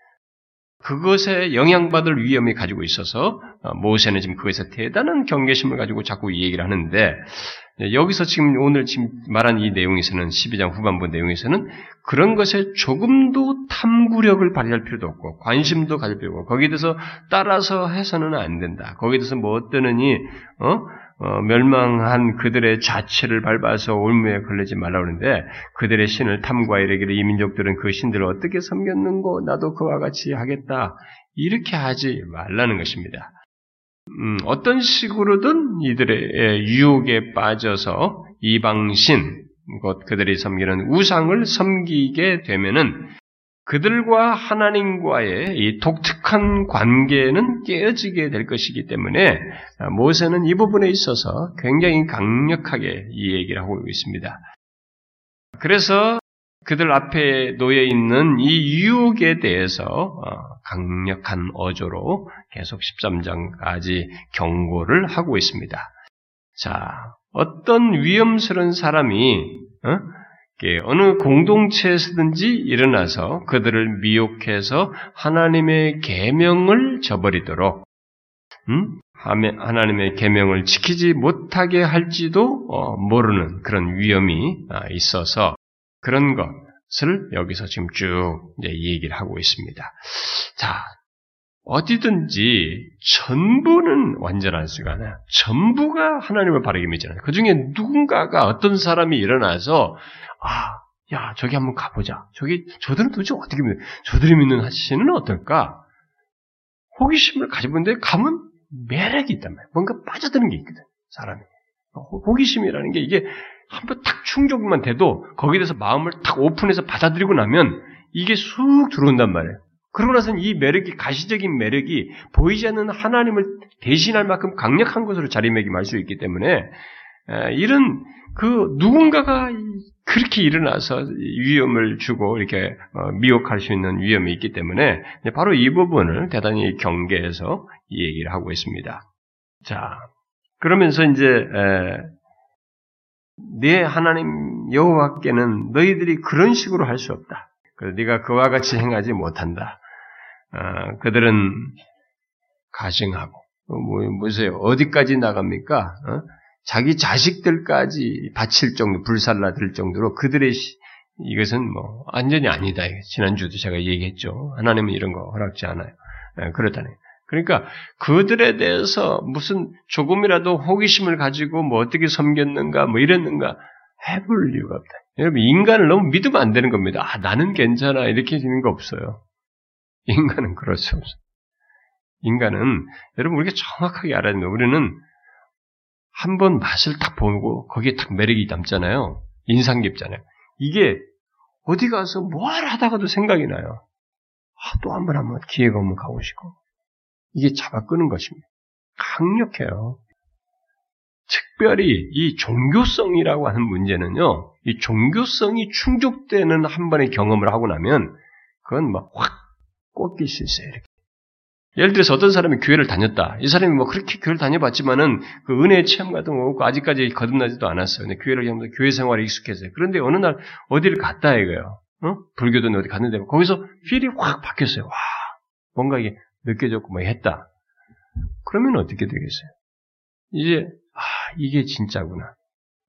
그것에 영향받을 위험이 가지고 있어서 모세는 지금 그것에 대단한 경계심을 가지고 자꾸 이 얘기를 하는데 네, 여기서 지금 오늘 지금 말한 이 내용에서는 12장 후반부 내용에서는 그런 것에 조금도 탐구력을 발휘할 필요도 없고 관심도 가질 필요가 없고 거기에 대해서 따라서 해서는 안 된다. 거기에 대해서 뭐 어떠느니 어? 어, 멸망한 그들의 자체를 밟아서 올무에 걸리지 말라 그러는데 그들의 신을 탐구하이르기를 이 민족들은 그 신들을 어떻게 섬겼는고 나도 그와 같이 하겠다 이렇게 하지 말라는 것입니다. 음, 어떤 식으로든 이들의 유혹에 빠져서 이방신, 곧 그들이 섬기는 우상을 섬기게 되면은 그들과 하나님과의 이 독특한 관계는 깨어지게 될 것이기 때문에 모세는 이 부분에 있어서 굉장히 강력하게 이 얘기를 하고 있습니다. 그래서 그들 앞에 놓여 있는 이 유혹에 대해서 어, 강력한 어조로 계속 13장까지 경고를 하고 있습니다. 자, 어떤 위험스러운 사람이 어? 어느 공동체에서든지 일어나서 그들을 미혹해서 하나님의 계명을 저버리도록 음? 하나님의 계명을 지키지 못하게 할지도 어, 모르는 그런 위험이 아, 있어서 그런 것을 여기서 지금 쭉 얘기를 하고 있습니다. 자, 어디든지 전부는 완전할 수가 없나요? 전부가 하나님을 바르게 믿잖아요. 그 중에 누군가가 어떤 사람이 일어나서 아, 야, 저기 한번 가보자. 저기 저들은 도대체 어떻게 믿는? 저들이 믿는 하시는 어떨까? 호기심을 가지고 있는데 가면 매력이 있단 말이에요. 뭔가 빠져드는 게 있거든. 사람이. 호기심이라는 게 이게 한 번 탁 충족만 돼도 거기에 대해서 마음을 탁 오픈해서 받아들이고 나면 이게 쑥 들어온단 말이에요. 그러고 나서는 이 매력이 가시적인 매력이 보이지 않는 하나님을 대신할 만큼 강력한 것으로 자리매김할 수 있기 때문에 이런 그 누군가가 그렇게 일어나서 위험을 주고 이렇게 어, 미혹할 수 있는 위험이 있기 때문에 바로 이 부분을 대단히 경계해서 얘기를 하고 있습니다. 자, 그러면서 이제 네 하나님 여호와께는 너희들이 그런 식으로 할 수 없다. 네가 그와 같이 행하지 못한다. 어, 그들은 가증하고 뭐 뭐세요? 어디까지 나갑니까? 어? 자기 자식들까지 바칠 정도 불살라 들 정도로 그들의 시, 이것은 뭐 완전히 아니다. 지난주도 제가 얘기했죠. 하나님은 이런 거 허락지 않아요. 네, 그렇다네. 그러니까 그들에 대해서 무슨 조금이라도 호기심을 가지고 뭐 어떻게 섬겼는가 뭐 이랬는가 해볼 이유가 없다. 여러분 인간을 너무 믿으면 안 되는 겁니다. 아 나는 괜찮아 이렇게 되는 거 없어요. 인간은 없어. 인간은 여러분 우리가 정확하게 알아야 됩니다. 우리는 한 번 맛을 딱 보고 거기에 딱 매력이 남잖아요. 인상 깊잖아요. 이게 어디 가서 뭘 하다가도 생각이 나요. 아, 또 한 번 한번 기회가 오면 가고 싶고. 이게 잡아 끄는 것입니다. 강력해요. 특별히 이 종교성이라고 하는 문제는요, 이 종교성이 충족되는 한 번의 경험을 하고 나면, 그건 막확 꽂힐 수 있어요, 이렇게. 예를 들어서 어떤 사람이 교회를 다녔다. 이 사람이 뭐 그렇게 교회를 다녀봤지만은 그 은혜의 체험 같은 거 없고 아직까지 거듭나지도 않았어요. 근데 교회를 하면서 교회 생활에 익숙해져요. 그런데 어느 날 어디를 갔다 이거예요. 어? 불교든 어디 갔는데 거기서 필이 확 바뀌었어요. 와, 뭔가 이게 느껴졌고 뭐 했다. 그러면 어떻게 되겠어요? 이제 아 이게 진짜구나.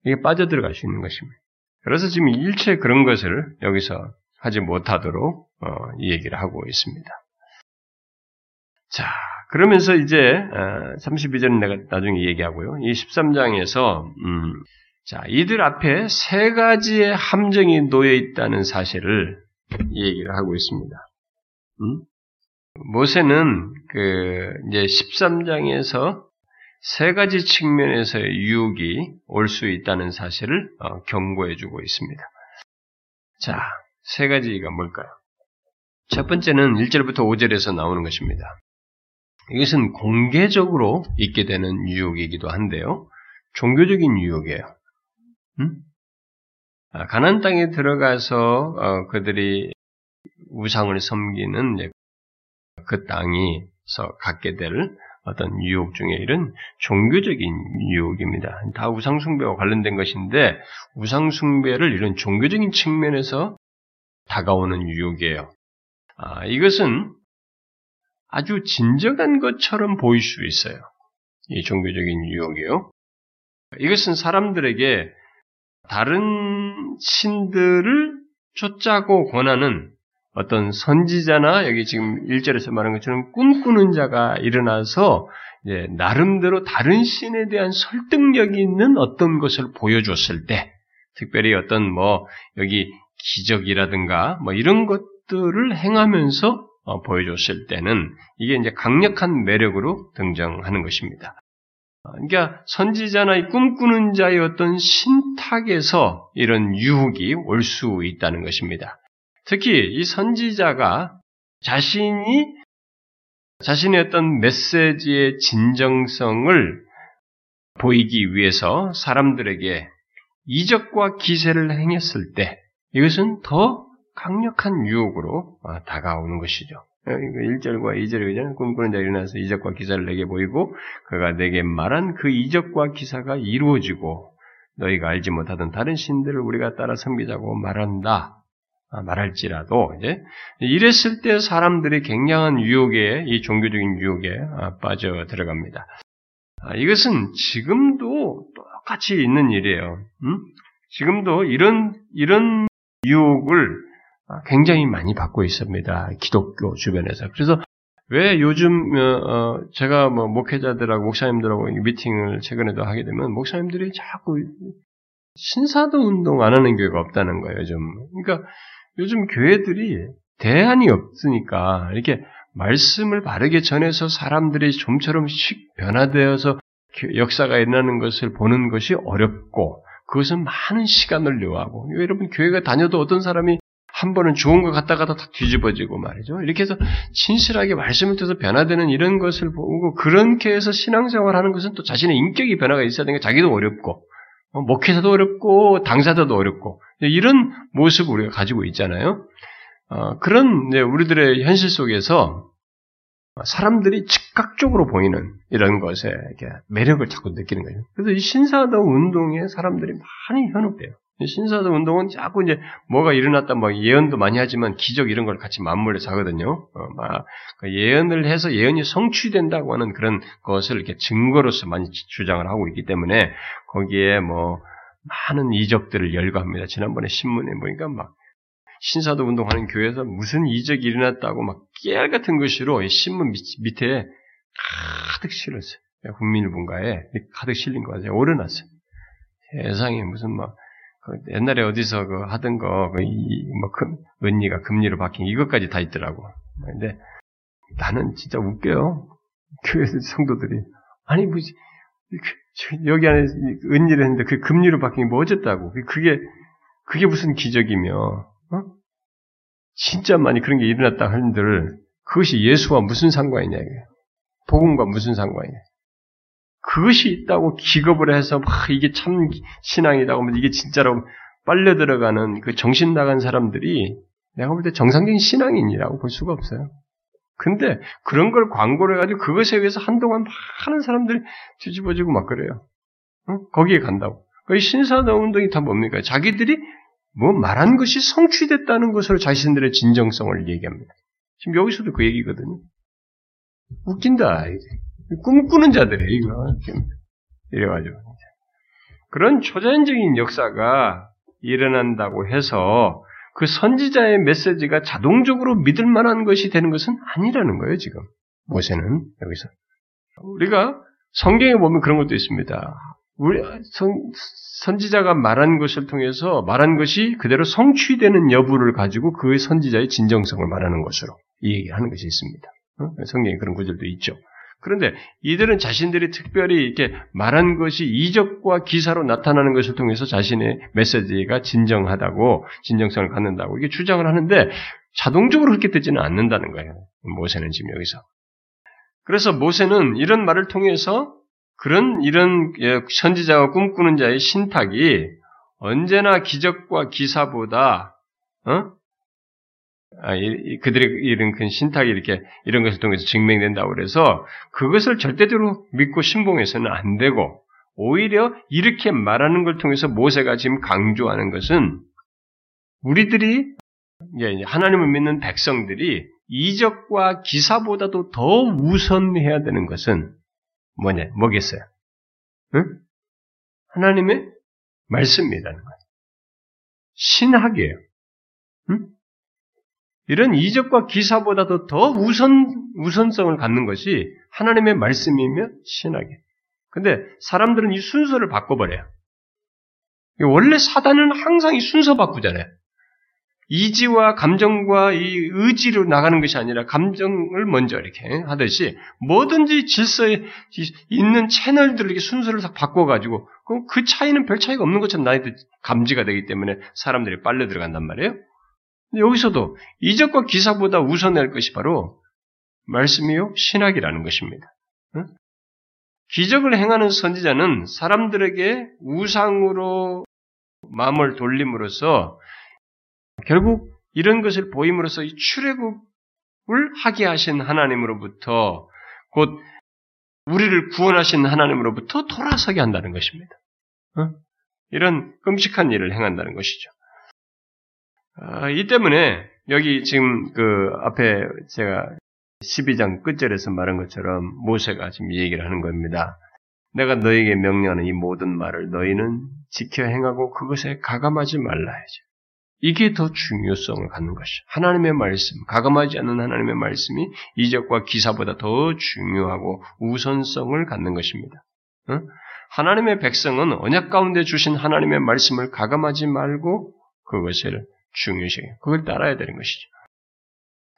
이게 빠져들어갈 수 있는 것입니다. 그래서 지금 일체 그런 것을 여기서 하지 못하도록 어, 이 얘기를 하고 있습니다. 자, 그러면서 이제 32절은 어, 내가 나중에 얘기하고요. 이 13장에서 음, 자 이들 앞에 세 가지의 함정이 놓여 있다는 사실을 얘기를 하고 있습니다. 음? 모세는 그 이제 13장에서 세 가지 측면에서의 유혹이 올 수 있다는 사실을 어, 경고해 주고 있습니다. 자, 세 가지가 뭘까요? 첫 번째는 1절부터 5절에서 나오는 것입니다. 이것은 공개적으로 있게 되는 유혹이기도 한데요. 종교적인 유혹이에요. 음? 아, 가난 땅에 들어가서 어, 그들이 우상을 섬기는 그 땅이서 갖게 될 어떤 유혹 중에 이런 종교적인 유혹입니다. 다 우상숭배와 관련된 것인데 우상숭배를 이런 종교적인 측면에서 다가오는 유혹이에요. 아, 이것은 아주 진정한 것처럼 보일 수 있어요. 이 종교적인 유혹이요. 이것은 사람들에게 다른 신들을 쫓자고 권하는 어떤 선지자나 여기 지금 1절에서 말한 것처럼 꿈꾸는 자가 일어나서 나름대로 다른 신에 대한 설득력이 있는 어떤 것을 보여줬을 때, 특별히 어떤 뭐 여기 기적이라든가 뭐 이런 것들을 행하면서 어, 보여줬을 때는 이게 이제 강력한 매력으로 등장하는 것입니다. 어, 그러니까 선지자나 이 꿈꾸는 자의 어떤 신탁에서 이런 유혹이 올 수 있다는 것입니다. 특히 이 선지자가 자신이 자신의 어떤 메시지의 진정성을 보이기 위해서 사람들에게 이적과 기세를 행했을 때 이것은 더 강력한 유혹으로 어, 다가오는 것이죠. 1절과 2절에 꿈꾸는 자 일어나서 이적과 기사를 내게 보이고 그가 내게 말한 그 이적과 기사가 이루어지고 너희가 알지 못하던 다른 신들을 우리가 따라 섬기자고 말한다. 아, 말할지라도 이제 이랬을 때 사람들이 굉장한 유혹에 이 종교적인 유혹에 아, 빠져 들어갑니다. 아, 이것은 지금도 똑같이 있는 일이에요. 음? 지금도 이런 이런 유혹을 굉장히 많이 받고 있습니다. 기독교 주변에서. 그래서 왜 요즘 어, 어, 제가 뭐 목회자들하고 목사님들하고 미팅을 최근에도 하게 되면 목사님들이 자꾸 신사도 운동 안 하는 교회가 없다는 거예요. 요즘. 그러니까 요즘 교회들이 대안이 없으니까 이렇게 말씀을 바르게 전해서 사람들이 좀처럼 씩 변화되어서 역사가 일어나는 것을 보는 것이 어렵고 그것은 많은 시간을 요하고 여러분 교회가 다녀도 어떤 사람이 한 번은 좋은 것 같다가 다 뒤집어지고 말이죠. 이렇게 해서 진실하게 말씀을 통해서 변화되는 이런 것을 보고 그렇게 해서 신앙생활 하는 것은 또 자신의 인격이 변화가 있어야 되는 게 자기도 어렵고 어, 목회자도 어렵고 당사자도 어렵고 이런 모습을 우리가 가지고 있잖아요. 어, 그런 우리들의 현실 속에서 사람들이 즉각적으로 보이는 이런 것에 매력을 자꾸 느끼는 거예요. 그래서 이 신사도 운동에 사람들이 많이 현혹돼요. 신사도 운동은 자꾸 이제 뭐가 일어났다, 뭐 예언도 많이 하지만 기적 이런 걸 같이 맞물려서 하거든요. 어, 막그 예언을 해서 예언이 성취된다고 하는 그런 것을 이렇게 증거로서 많이 주장을 하고 있기 때문에 거기에 뭐 많은 이적들을 열거합니다. 지난번에 신문에 보니까 막 신사도 운동하는 교회에서 무슨 이적이 일어났다고 막 깨알 같은 것으로 신문 밑에 가득 실었어요. 국민일본가에 가득 실린 거 같아요. 오르났어요. 세상에 무슨 막그 옛날에 어디서 그 하던 거, 그 뭐, 금, 은리가 금리로 바뀐 이것까지 다 있더라고. 근데 나는 진짜 웃겨요. 교회 성도들이. 아니, 뭐, 여기 안에 은리를 했는데 그 금리로 바뀐 게 뭐 어쨌다고. 그게, 그게 무슨 기적이며, 어? 진짜 많이 그런 게 일어났다 하는들 그것이 예수와 무슨 상관이냐, 이게. 복음과 무슨 상관이냐. 그것이 있다고 기겁을 해서 막 이게 참 신앙이다 고 이게 진짜로 빨려 들어가는 그 정신 나간 사람들이 내가 볼 때 정상적인 신앙인이라고 볼 수가 없어요. 근데 그런 걸 광고를 해가지고 그것에 의해서 한동안 많은 사람들이 뒤집어지고 막 그래요. 응? 거기에 간다고. 그 신사도 운동이 다 뭡니까? 자기들이 뭐 말한 것이 성취됐다는 것으로 자신들의 진정성을 얘기합니다. 지금 여기서도 그 얘기거든요. 웃긴다. 이제. 꿈꾸는 자들이에요, 이거. 이래가지고. 그런 초자연적인 역사가 일어난다고 해서 그 선지자의 메시지가 자동적으로 믿을 만한 것이 되는 것은 아니라는 거예요, 지금. 모세는 여기서. 우리가 성경에 보면 그런 것도 있습니다. 우리 선, 선지자가 말한 것을 통해서 말한 것이 그대로 성취되는 여부를 가지고 그 선지자의 진정성을 말하는 것으로 이 얘기를 하는 것이 있습니다. 성경에 그런 구절도 있죠. 그런데 이들은 자신들이 특별히 이렇게 말한 것이 이적과 기사로 나타나는 것을 통해서 자신의 메시지가 진정하다고 진정성을 갖는다고 이게 주장을 하는데 자동적으로 그렇게 되지는 않는다는 거예요. 모세는 지금 여기서. 그래서 모세는 이런 말을 통해서 그런 이런 예, 선지자가 꿈꾸는 자의 신탁이 언제나 기적과 기사보다 어? 아, 그들의 이런 큰 신탁이 이렇게 이런 것을 통해서 증명된다고 그래서 그것을 절대적으로 믿고 신봉해서는 안 되고 오히려 이렇게 말하는 걸 통해서 모세가 지금 강조하는 것은 우리들이 하나님을 믿는 백성들이 이적과 기사보다도 더 우선해야 되는 것은 뭐냐, 뭐겠어요? 응? 하나님의 말씀이라는 거예요. 신학이에요. 응? 이런 이적과 기사보다도 더 우선, 우선성을 갖는 것이 하나님의 말씀이며 신학이에요. 근데 사람들은 이 순서를 바꿔버려요. 원래 사단은 항상 이 순서 바꾸잖아요. 이지와 감정과 이 의지로 나가는 것이 아니라 감정을 먼저 이렇게 하듯이 뭐든지 질서에 있는 채널들을 이렇게 순서를 다 바꿔가지고 그 차이는 별 차이가 없는 것처럼 나한테 감지가 되기 때문에 사람들이 빨려 들어간단 말이에요. 여기서도 이적과 기사보다 우선할 것이 바로 말씀이요 신학이라는 것입니다. 기적을 행하는 선지자는 사람들에게 우상으로 마음을 돌림으로써 결국 이런 것을 보임으로써 이 출애굽을 하게 하신 하나님으로부터 곧 우리를 구원하신 하나님으로부터 돌아서게 한다는 것입니다. 어? 이런 끔찍한 일을 행한다는 것이죠. 아, 이 때문에 여기 지금 그 앞에 제가 12장 끝절에서 말한 것처럼 모세가 지금 얘기를 하는 겁니다. 내가 너에게 명령하는 이 모든 말을 너희는 지켜 행하고 그것에 가감하지 말라야죠. 이게 더 중요성을 갖는 것이죠. 하나님의 말씀, 가감하지 않는 하나님의 말씀이 이적과 기사보다 더 중요하고 우선성을 갖는 것입니다. 하나님의 백성은 언약 가운데 주신 하나님의 말씀을 가감하지 말고 그것을 중요시, 그걸 따라야 되는 것이죠.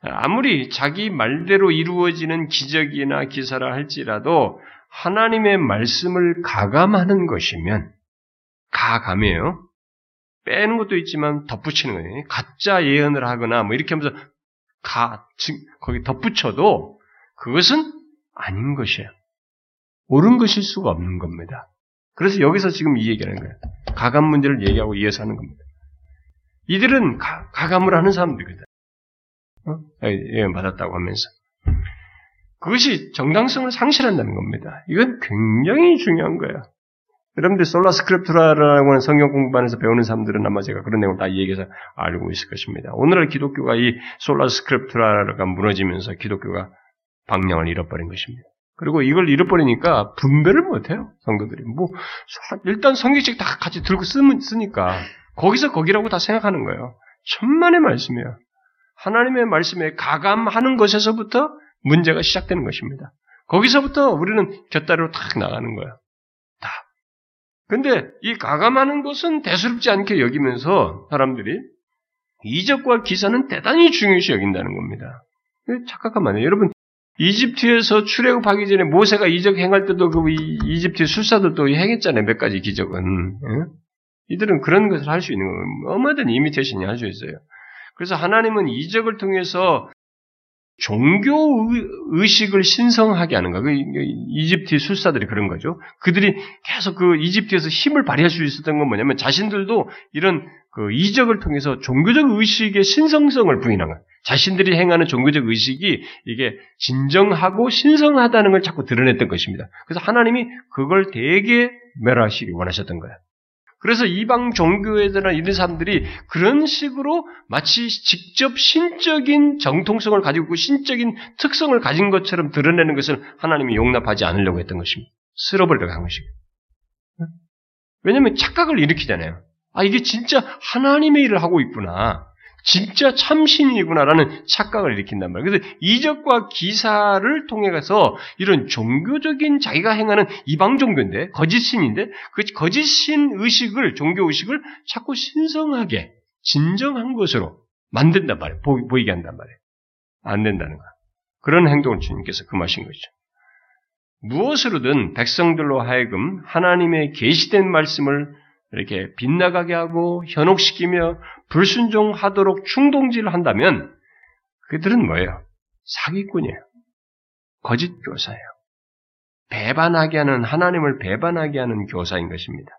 아무리 자기 말대로 이루어지는 기적이나 기사라 할지라도 하나님의 말씀을 가감하는 것이면 가감이에요. 빼는 것도 있지만 덧붙이는 거예요. 가짜 예언을 하거나 뭐 이렇게 하면서 가, 거기 덧붙여도 그것은 아닌 것이에요. 옳은 것일 수가 없는 겁니다. 그래서 여기서 지금 이 얘기하는 거예요. 가감 문제를 얘기하고 이어서 하는 겁니다. 이들은 가, 감을 하는 사람들이거든. 어? 예언 받았다고 하면서. 그것이 정당성을 상실한다는 겁니다. 이건 굉장히 중요한 거예요. 여러분들 Sola Scriptura라고 하는 성경 공부반에서 배우는 사람들은 아마 제가 그런 내용을 다 얘기해서 알고 있을 것입니다. 오늘날 기독교가 이 Sola Scriptura가 무너지면서 기독교가 방향을 잃어버린 것입니다. 그리고 이걸 잃어버리니까 분별을 못해요. 성도들이. 뭐 일단 성경책 다 같이 들고 쓰니까 거기서 거기라고 다 생각하는 거예요. 천만의 말씀이에요. 하나님의 말씀에 가감하는 것에서부터 문제가 시작되는 것입니다. 거기서부터 우리는 곁다리로 탁 나가는 거예요. 근데 이 가감하는 것은 대수롭지 않게 여기면서 사람들이 이적과 기사는 대단히 중요시 여긴다는 겁니다. 착각하면 안 돼요. 여러분, 이집트에서 출애굽하기 전에 모세가 이적 행할 때도 그 이집트 술사들도 행했잖아요. 몇 가지 기적은. 예? 이들은 그런 것을 할 수 있는 거예요. 얼마든 이미테이션이 할 수 있어요. 그래서 하나님은 이적을 통해서 종교 의식을 신성하게 하는 거. 그 이집트 술사들이 그런 거죠. 그들이 계속 그 이집트에서 힘을 발휘할 수 있었던 건 뭐냐면 자신들도 이런 그 이적을 통해서 종교적 의식의 신성성을 부인한 거예요. 자신들이 행하는 종교적 의식이 이게 진정하고 신성하다는 걸 자꾸 드러냈던 것입니다. 그래서 하나님이 그걸 되게 멸하시기 원하셨던 거예요. 그래서 이방 종교에들이나 이런 사람들이 그런 식으로 마치 직접 신적인 정통성을 가지고 있고 신적인 특성을 가진 것처럼 드러내는 것을 하나님이 용납하지 않으려고 했던 것입니다. 쓸어버리려고 한 것이고. 왜냐하면 착각을 일으키잖아요. 아, 이게 진짜 하나님의 일을 하고 있구나. 진짜 참신이구나라는 착각을 일으킨단 말이에요. 그래서 이적과 기사를 통해 가서 이런 종교적인 자기가 행하는 이방 종교인데 거짓 신인데 그 거짓 신 의식을 종교 의식을 자꾸 신성하게 진정한 것으로 만든단 말이에요. 보, 이게 한단 말이에요. 안 된다는 거야. 그런 행동을 주님께서 금하신 거죠. 무엇으로든 백성들로 하여금 하나님의 계시된 말씀을 이렇게 빗나가게 하고 현혹시키며 불순종하도록 충동질을 한다면 그들은 뭐예요? 사기꾼이에요. 거짓 교사예요. 배반하게 하는 하나님을 배반하게 하는 교사인 것입니다.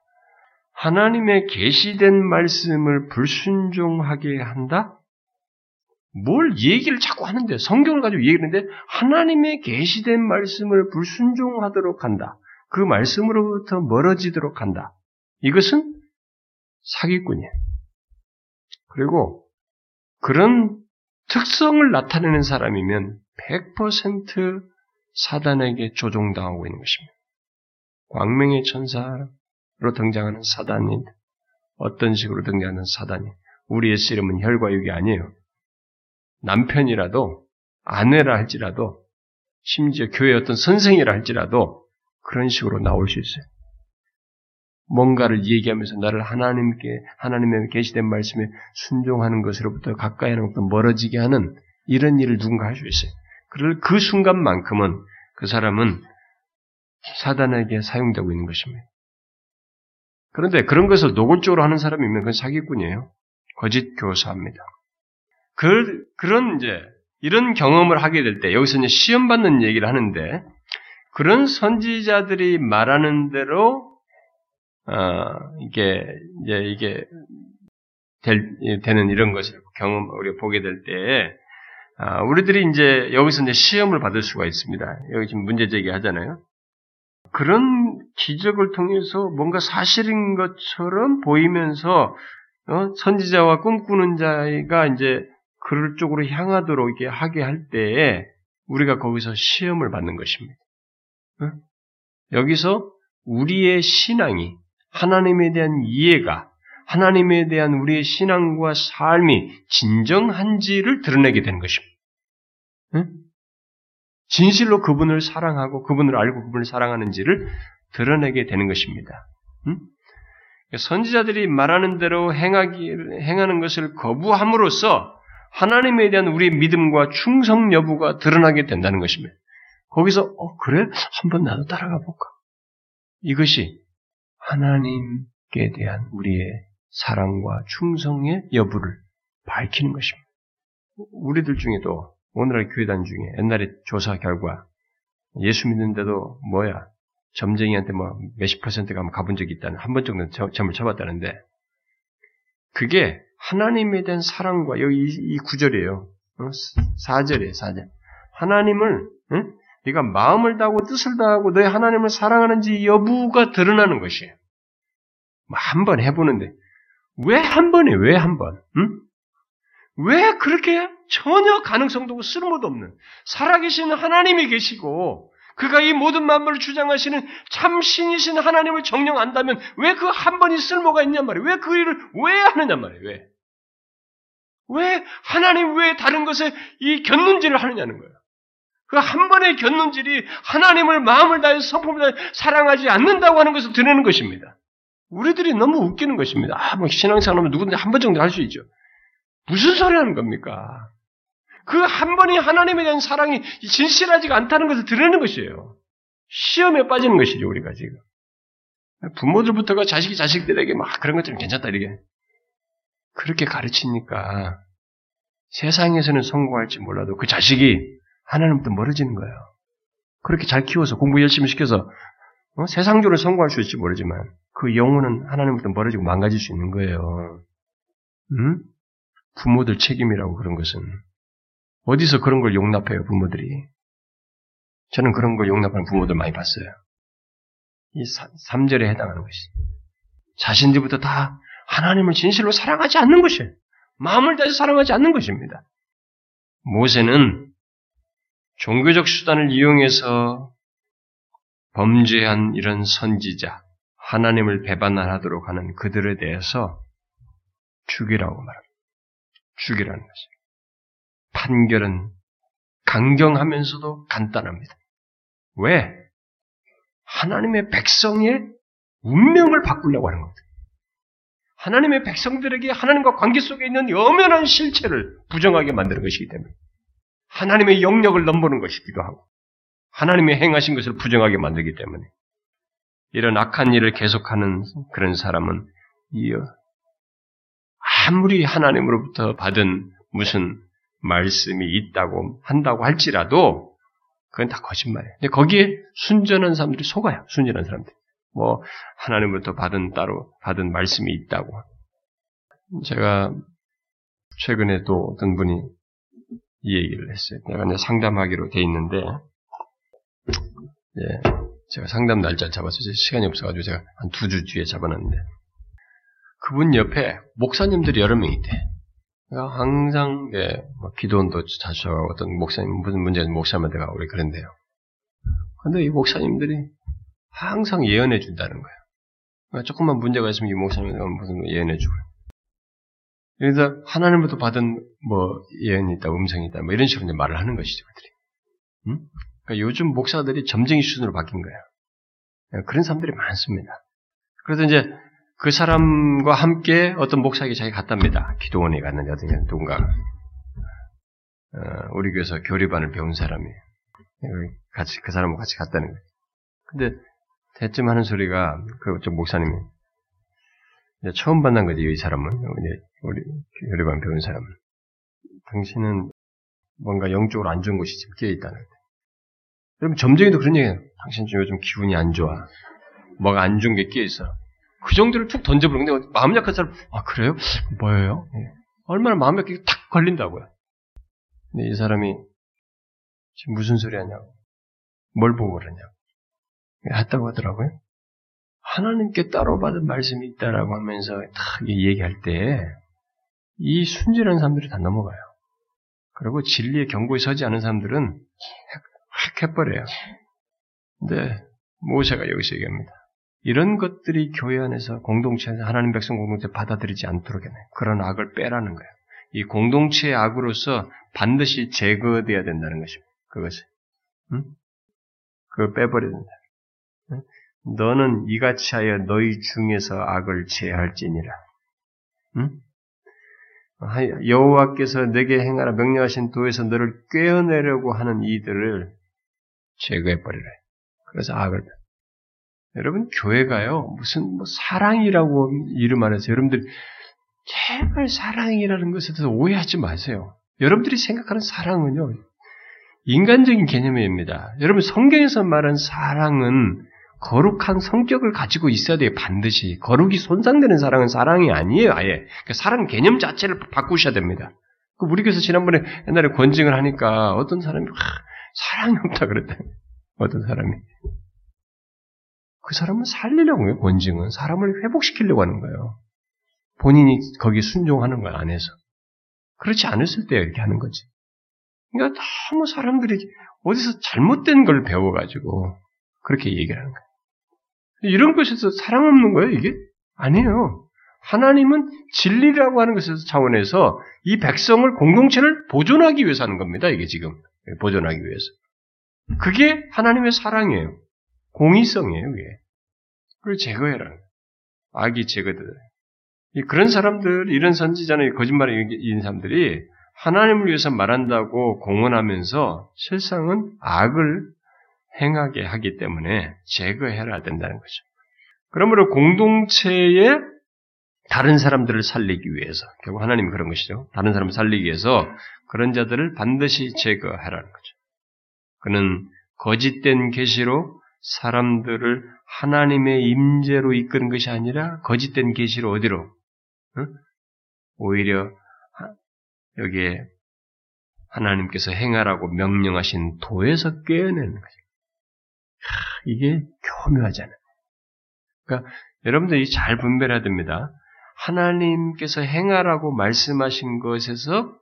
하나님의 계시된 말씀을 불순종하게 한다? 뭘 얘기를 자꾸 하는데 성경을 가지고 얘기를 하는데 하나님의 계시된 말씀을 불순종하도록 한다. 그 말씀으로부터 멀어지도록 한다. 이것은 사기꾼이에요. 그리고 그런 특성을 나타내는 사람이면 100% 사단에게 조종당하고 있는 것입니다. 광명의 천사로 등장하는 사단이 어떤 식으로 등장하는 사단이 우리의 씨름은 혈과 육이 아니에요. 남편이라도 아내라 할지라도 심지어 교회 어떤 선생이라 할지라도 그런 식으로 나올 수 있어요. 뭔가를 얘기하면서 나를 하나님께 하나님의 계시된 말씀에 순종하는 것으로부터 가까이 하는 것부터 멀어지게 하는 이런 일을 누군가 할 수 있어요. 그럴 그 순간만큼은 그 사람은 사단에게 사용되고 있는 것입니다. 그런데 그런 것을 노골적으로 하는 사람이면 그건 사기꾼이에요. 거짓 교사입니다. 그, 그런 이제 이런 경험을 하게 될 때 여기서 이제 시험 받는 얘기를 하는데 그런 선지자들이 말하는 대로 어, 이게, 이제 이게, 될, 되는 이런 것을 경험, 우리가 보게 될 때, 아, 우리들이 이제 여기서 이제 시험을 받을 수가 있습니다. 여기 지금 문제 제기하잖아요. 그런 기적을 통해서 뭔가 사실인 것처럼 보이면서, 어, 선지자와 꿈꾸는 자가 이제 그럴 쪽으로 향하도록 이렇게 하게 할 때에 우리가 거기서 시험을 받는 것입니다. 어? 여기서 우리의 신앙이 하나님에 대한 이해가 하나님에 대한 우리의 신앙과 삶이 진정한지를 드러내게 되는 것입니다. 응? 진실로 그분을 사랑하고 그분을 알고 그분을 사랑하는지를 드러내게 되는 것입니다. 응? 선지자들이 말하는 대로 행하기, 행하는 것을 거부함으로써 하나님에 대한 우리의 믿음과 충성 여부가 드러나게 된다는 것입니다. 거기서, 어, 그래? 한번 나도 따라가 볼까? 이것이 하나님께 대한 우리의 사랑과 충성의 여부를 밝히는 것입니다. 우리들 중에도 오늘날 교회단 중에 옛날에 조사 결과 예수 믿는데도 뭐야 점쟁이한테 뭐 몇십 퍼센트가 가본 적이 있다는 한 번 정도 점을 쳐봤다는데 그게 하나님에 대한 사랑과 여기 이, 구절이에요. 4절이에요, 어? 4절. 하나님을 응? 네가 마음을 다하고 뜻을 다하고 너의 하나님을 사랑하는지 여부가 드러나는 것이에요. 뭐 한번 해보는데 왜 한 번에 왜 한 번? 응? 왜 그렇게 전혀 가능성도 없고 쓸모도 없는 살아계신 하나님이 계시고 그가 이 모든 만물을 주장하시는 참신이신 하나님을 정령 안다면 왜 그 한 번이 쓸모가 있냔 말이에요. 왜 그 일을 왜 하느냐 말이에요. 왜? 왜 하나님 왜 다른 것에 이 견눈질을 하느냐는 거예요. 그 한 번의 견눈질이 하나님을 마음을 다해서 성품을 다해 사랑하지 않는다고 하는 것을 드러내는 것입니다. 우리들이 너무 웃기는 것입니다. 아, 뭐 신앙생활하면 누구든지 한 번 정도 할 수 있죠. 무슨 소리 하는 겁니까? 그 한 번이 하나님에 대한 사랑이 진실하지가 않다는 것을 드러내는 것이에요. 시험에 빠지는 것이죠, 우리가 지금. 부모들부터가 자식이 자식들에게 막 그런 것들은 괜찮다, 이렇게. 그렇게 가르치니까 세상에서는 성공할지 몰라도 그 자식이 하나님부터 멀어지는 거예요. 그렇게 잘 키워서 공부 열심히 시켜서 어? 세상적으로 성공할 수 있을지 모르지만 그 영혼은 하나님부터 멀어지고 망가질 수 있는 거예요. 음? 부모들 책임이라고 그런 것은 어디서 그런 걸 용납해요, 부모들이. 저는 그런 걸 용납하는 부모들 많이 봤어요. 이 3절에 해당하는 것이. 자신들부터 다 하나님을 진실로 사랑하지 않는 것이에요. 마음을 다해서 사랑하지 않는 것입니다. 모세는 종교적 수단을 이용해서 범죄한 이런 선지자, 하나님을 배반하도록 하는 그들에 대해서 죽이라고 말합니다. 죽이라는 것입니다. 판결은 강경하면서도 간단합니다. 왜? 하나님의 백성의 운명을 바꾸려고 하는 겁니다. 하나님의 백성들에게 하나님과 관계 속에 있는 엄연한 실체를 부정하게 만드는 것이기 때문에 하나님의 영역을 넘보는 것이기도 하고 하나님이 행하신 것을 부정하게 만들기 때문에 이런 악한 일을 계속하는 그런 사람은 아무리 하나님으로부터 받은 무슨 말씀이 있다고 한다고 할지라도 그건 다 거짓말이에요. 근데 거기에 순전한 사람들이 속아요. 순전한 사람들. 뭐 하나님부터 받은 따로 받은 말씀이 있다고. 제가 최근에 또 어떤 분이 이 얘기를 했어요. 내가 이제 상담하기로 돼 있는데, 예, 제가 상담 날짜를 잡았어요. 시간이 없어가지고 제가 한 두 주 뒤에 잡아놨는데, 그분 옆에 목사님들이 여러 명 있대. 그러니까 항상 예, 뭐 기도원도 자주 하고 어떤 목사님 무슨 문제는 목사님한테 가고 우리 그런데요. 근데 이 목사님들이 항상 예언해 준다는 거예요. 그러니까 조금만 문제가 있으면 이 목사님한테 무슨 예언해 주고. 그래서 하나님부터 받은 뭐 예언이 있다, 음성이 있다, 뭐 이런 식으로 말을 하는 것이죠, 그들이. 응? 그러니까 요즘 목사들이 점쟁이 수준으로 바뀐 거예요. 그런 사람들이 많습니다. 그래서 이제 그 사람과 함께 어떤 목사에게 자기 갔답니다. 기도원에 갔는데 어떤 누군가 어, 우리 교회에서 교리반을 배운 사람이 같이 그 사람과 같이 갔다는 거예요. 근데 대뜸 하는 소리가 그 목사님이 처음 만난 거지 이 사람은 우리 교리반 배운 사람은 당신은 뭔가 영적으로 안 좋은 것이 지금 끼어 있다는 거예요. 여러분 점쟁이도 그런 얘기해요. 당신 좀 요즘 기분이 안 좋아. 뭐가 안 좋은 게 끼어 있어. 그 정도를 툭 던져버리는 근데 마음 약한 사람, 아, 그래요? 뭐예요? 예. 얼마나 마음 약하게 탁 걸린다고요. 근데 이 사람이 지금 무슨 소리 하냐고. 뭘 보고 그러냐고. 했다고 하더라고요. 하나님께 따로 받은 말씀이 있다라고 하면서 딱 얘기할 때, 이 순진한 사람들이 다 넘어가요. 그리고 진리의 경고에 서지 않은 사람들은 확 해버려요. 근데 모세가 여기서 얘기합니다. 이런 것들이 교회 안에서 공동체에서 하나님 백성 공동체 받아들이지 않도록 해요. 그런 악을 빼라는 거예요. 이 공동체의 악으로서 반드시 제거돼야 된다는 것입니다. 그것을. 응? 그걸 빼버려야 된다. 응? 너는 이같이 하여 너희 중에서 악을 제할지니라. 응? 여호와께서 내게 행하라 명령하신 도에서 너를 꿰어내려고 하는 이들을 제거해버리라. 그래서 악을 여러분 교회가요 무슨 뭐 사랑이라고 이름 안에서 여러분들 제발 사랑이라는 것에 대해서 오해하지 마세요. 여러분들이 생각하는 사랑은요 인간적인 개념입니다. 여러분 성경에서 말한 사랑은 거룩한 성격을 가지고 있어야 돼요. 반드시 거룩이 손상되는 사랑은 사랑이 아니에요. 아예 그러니까 사랑 개념 자체를 바꾸셔야 됩니다. 그 우리 교회에서 지난번에 옛날에 권징을 하니까 어떤 사람이 사랑이 없다 그랬다. 어떤 사람이 그 사람은 살리려고 해요, 본징은. 사람을 회복시키려고 하는 거예요. 본인이 거기 순종하는 거야, 안에서. 그렇지 않았을 때 이렇게 하는 거지. 그러니까 너무 사람들이 어디서 잘못된 걸 배워가지고 그렇게 얘기를 하는 거예요. 이런 것에서 사랑 없는 거예요, 이게? 아니에요. 하나님은 진리라고 하는 것에서 차원에서 이 백성을 공동체를 보존하기 위해서 하는 겁니다, 이게 지금. 보존하기 위해서. 그게 하나님의 사랑이에요. 공의성이에요, 그게. 그걸 제거해라. 악이 제거돼. 그런 사람들, 이런 선지자는 거짓말을 이긴 사람들이 하나님을 위해서 말한다고 공언하면서 실상은 악을 행하게 하기 때문에 제거해야 된다는 거죠. 그러므로 공동체에 다른 사람들을 살리기 위해서, 결국 하나님이 그런 것이죠. 다른 사람을 살리기 위해서 그런 자들을 반드시 제거하라는 거죠. 그는 거짓된 계시로 사람들을 하나님의 임재로 이끄는 것이 아니라 거짓된 계시로 어디로? 응? 오히려 여기에 하나님께서 행하라고 명령하신 도에서 깨어내는 거죠. 이게 교묘하잖아요. 그러니까 여러분들이 잘 분별해야 됩니다. 하나님께서 행하라고 말씀하신 것에서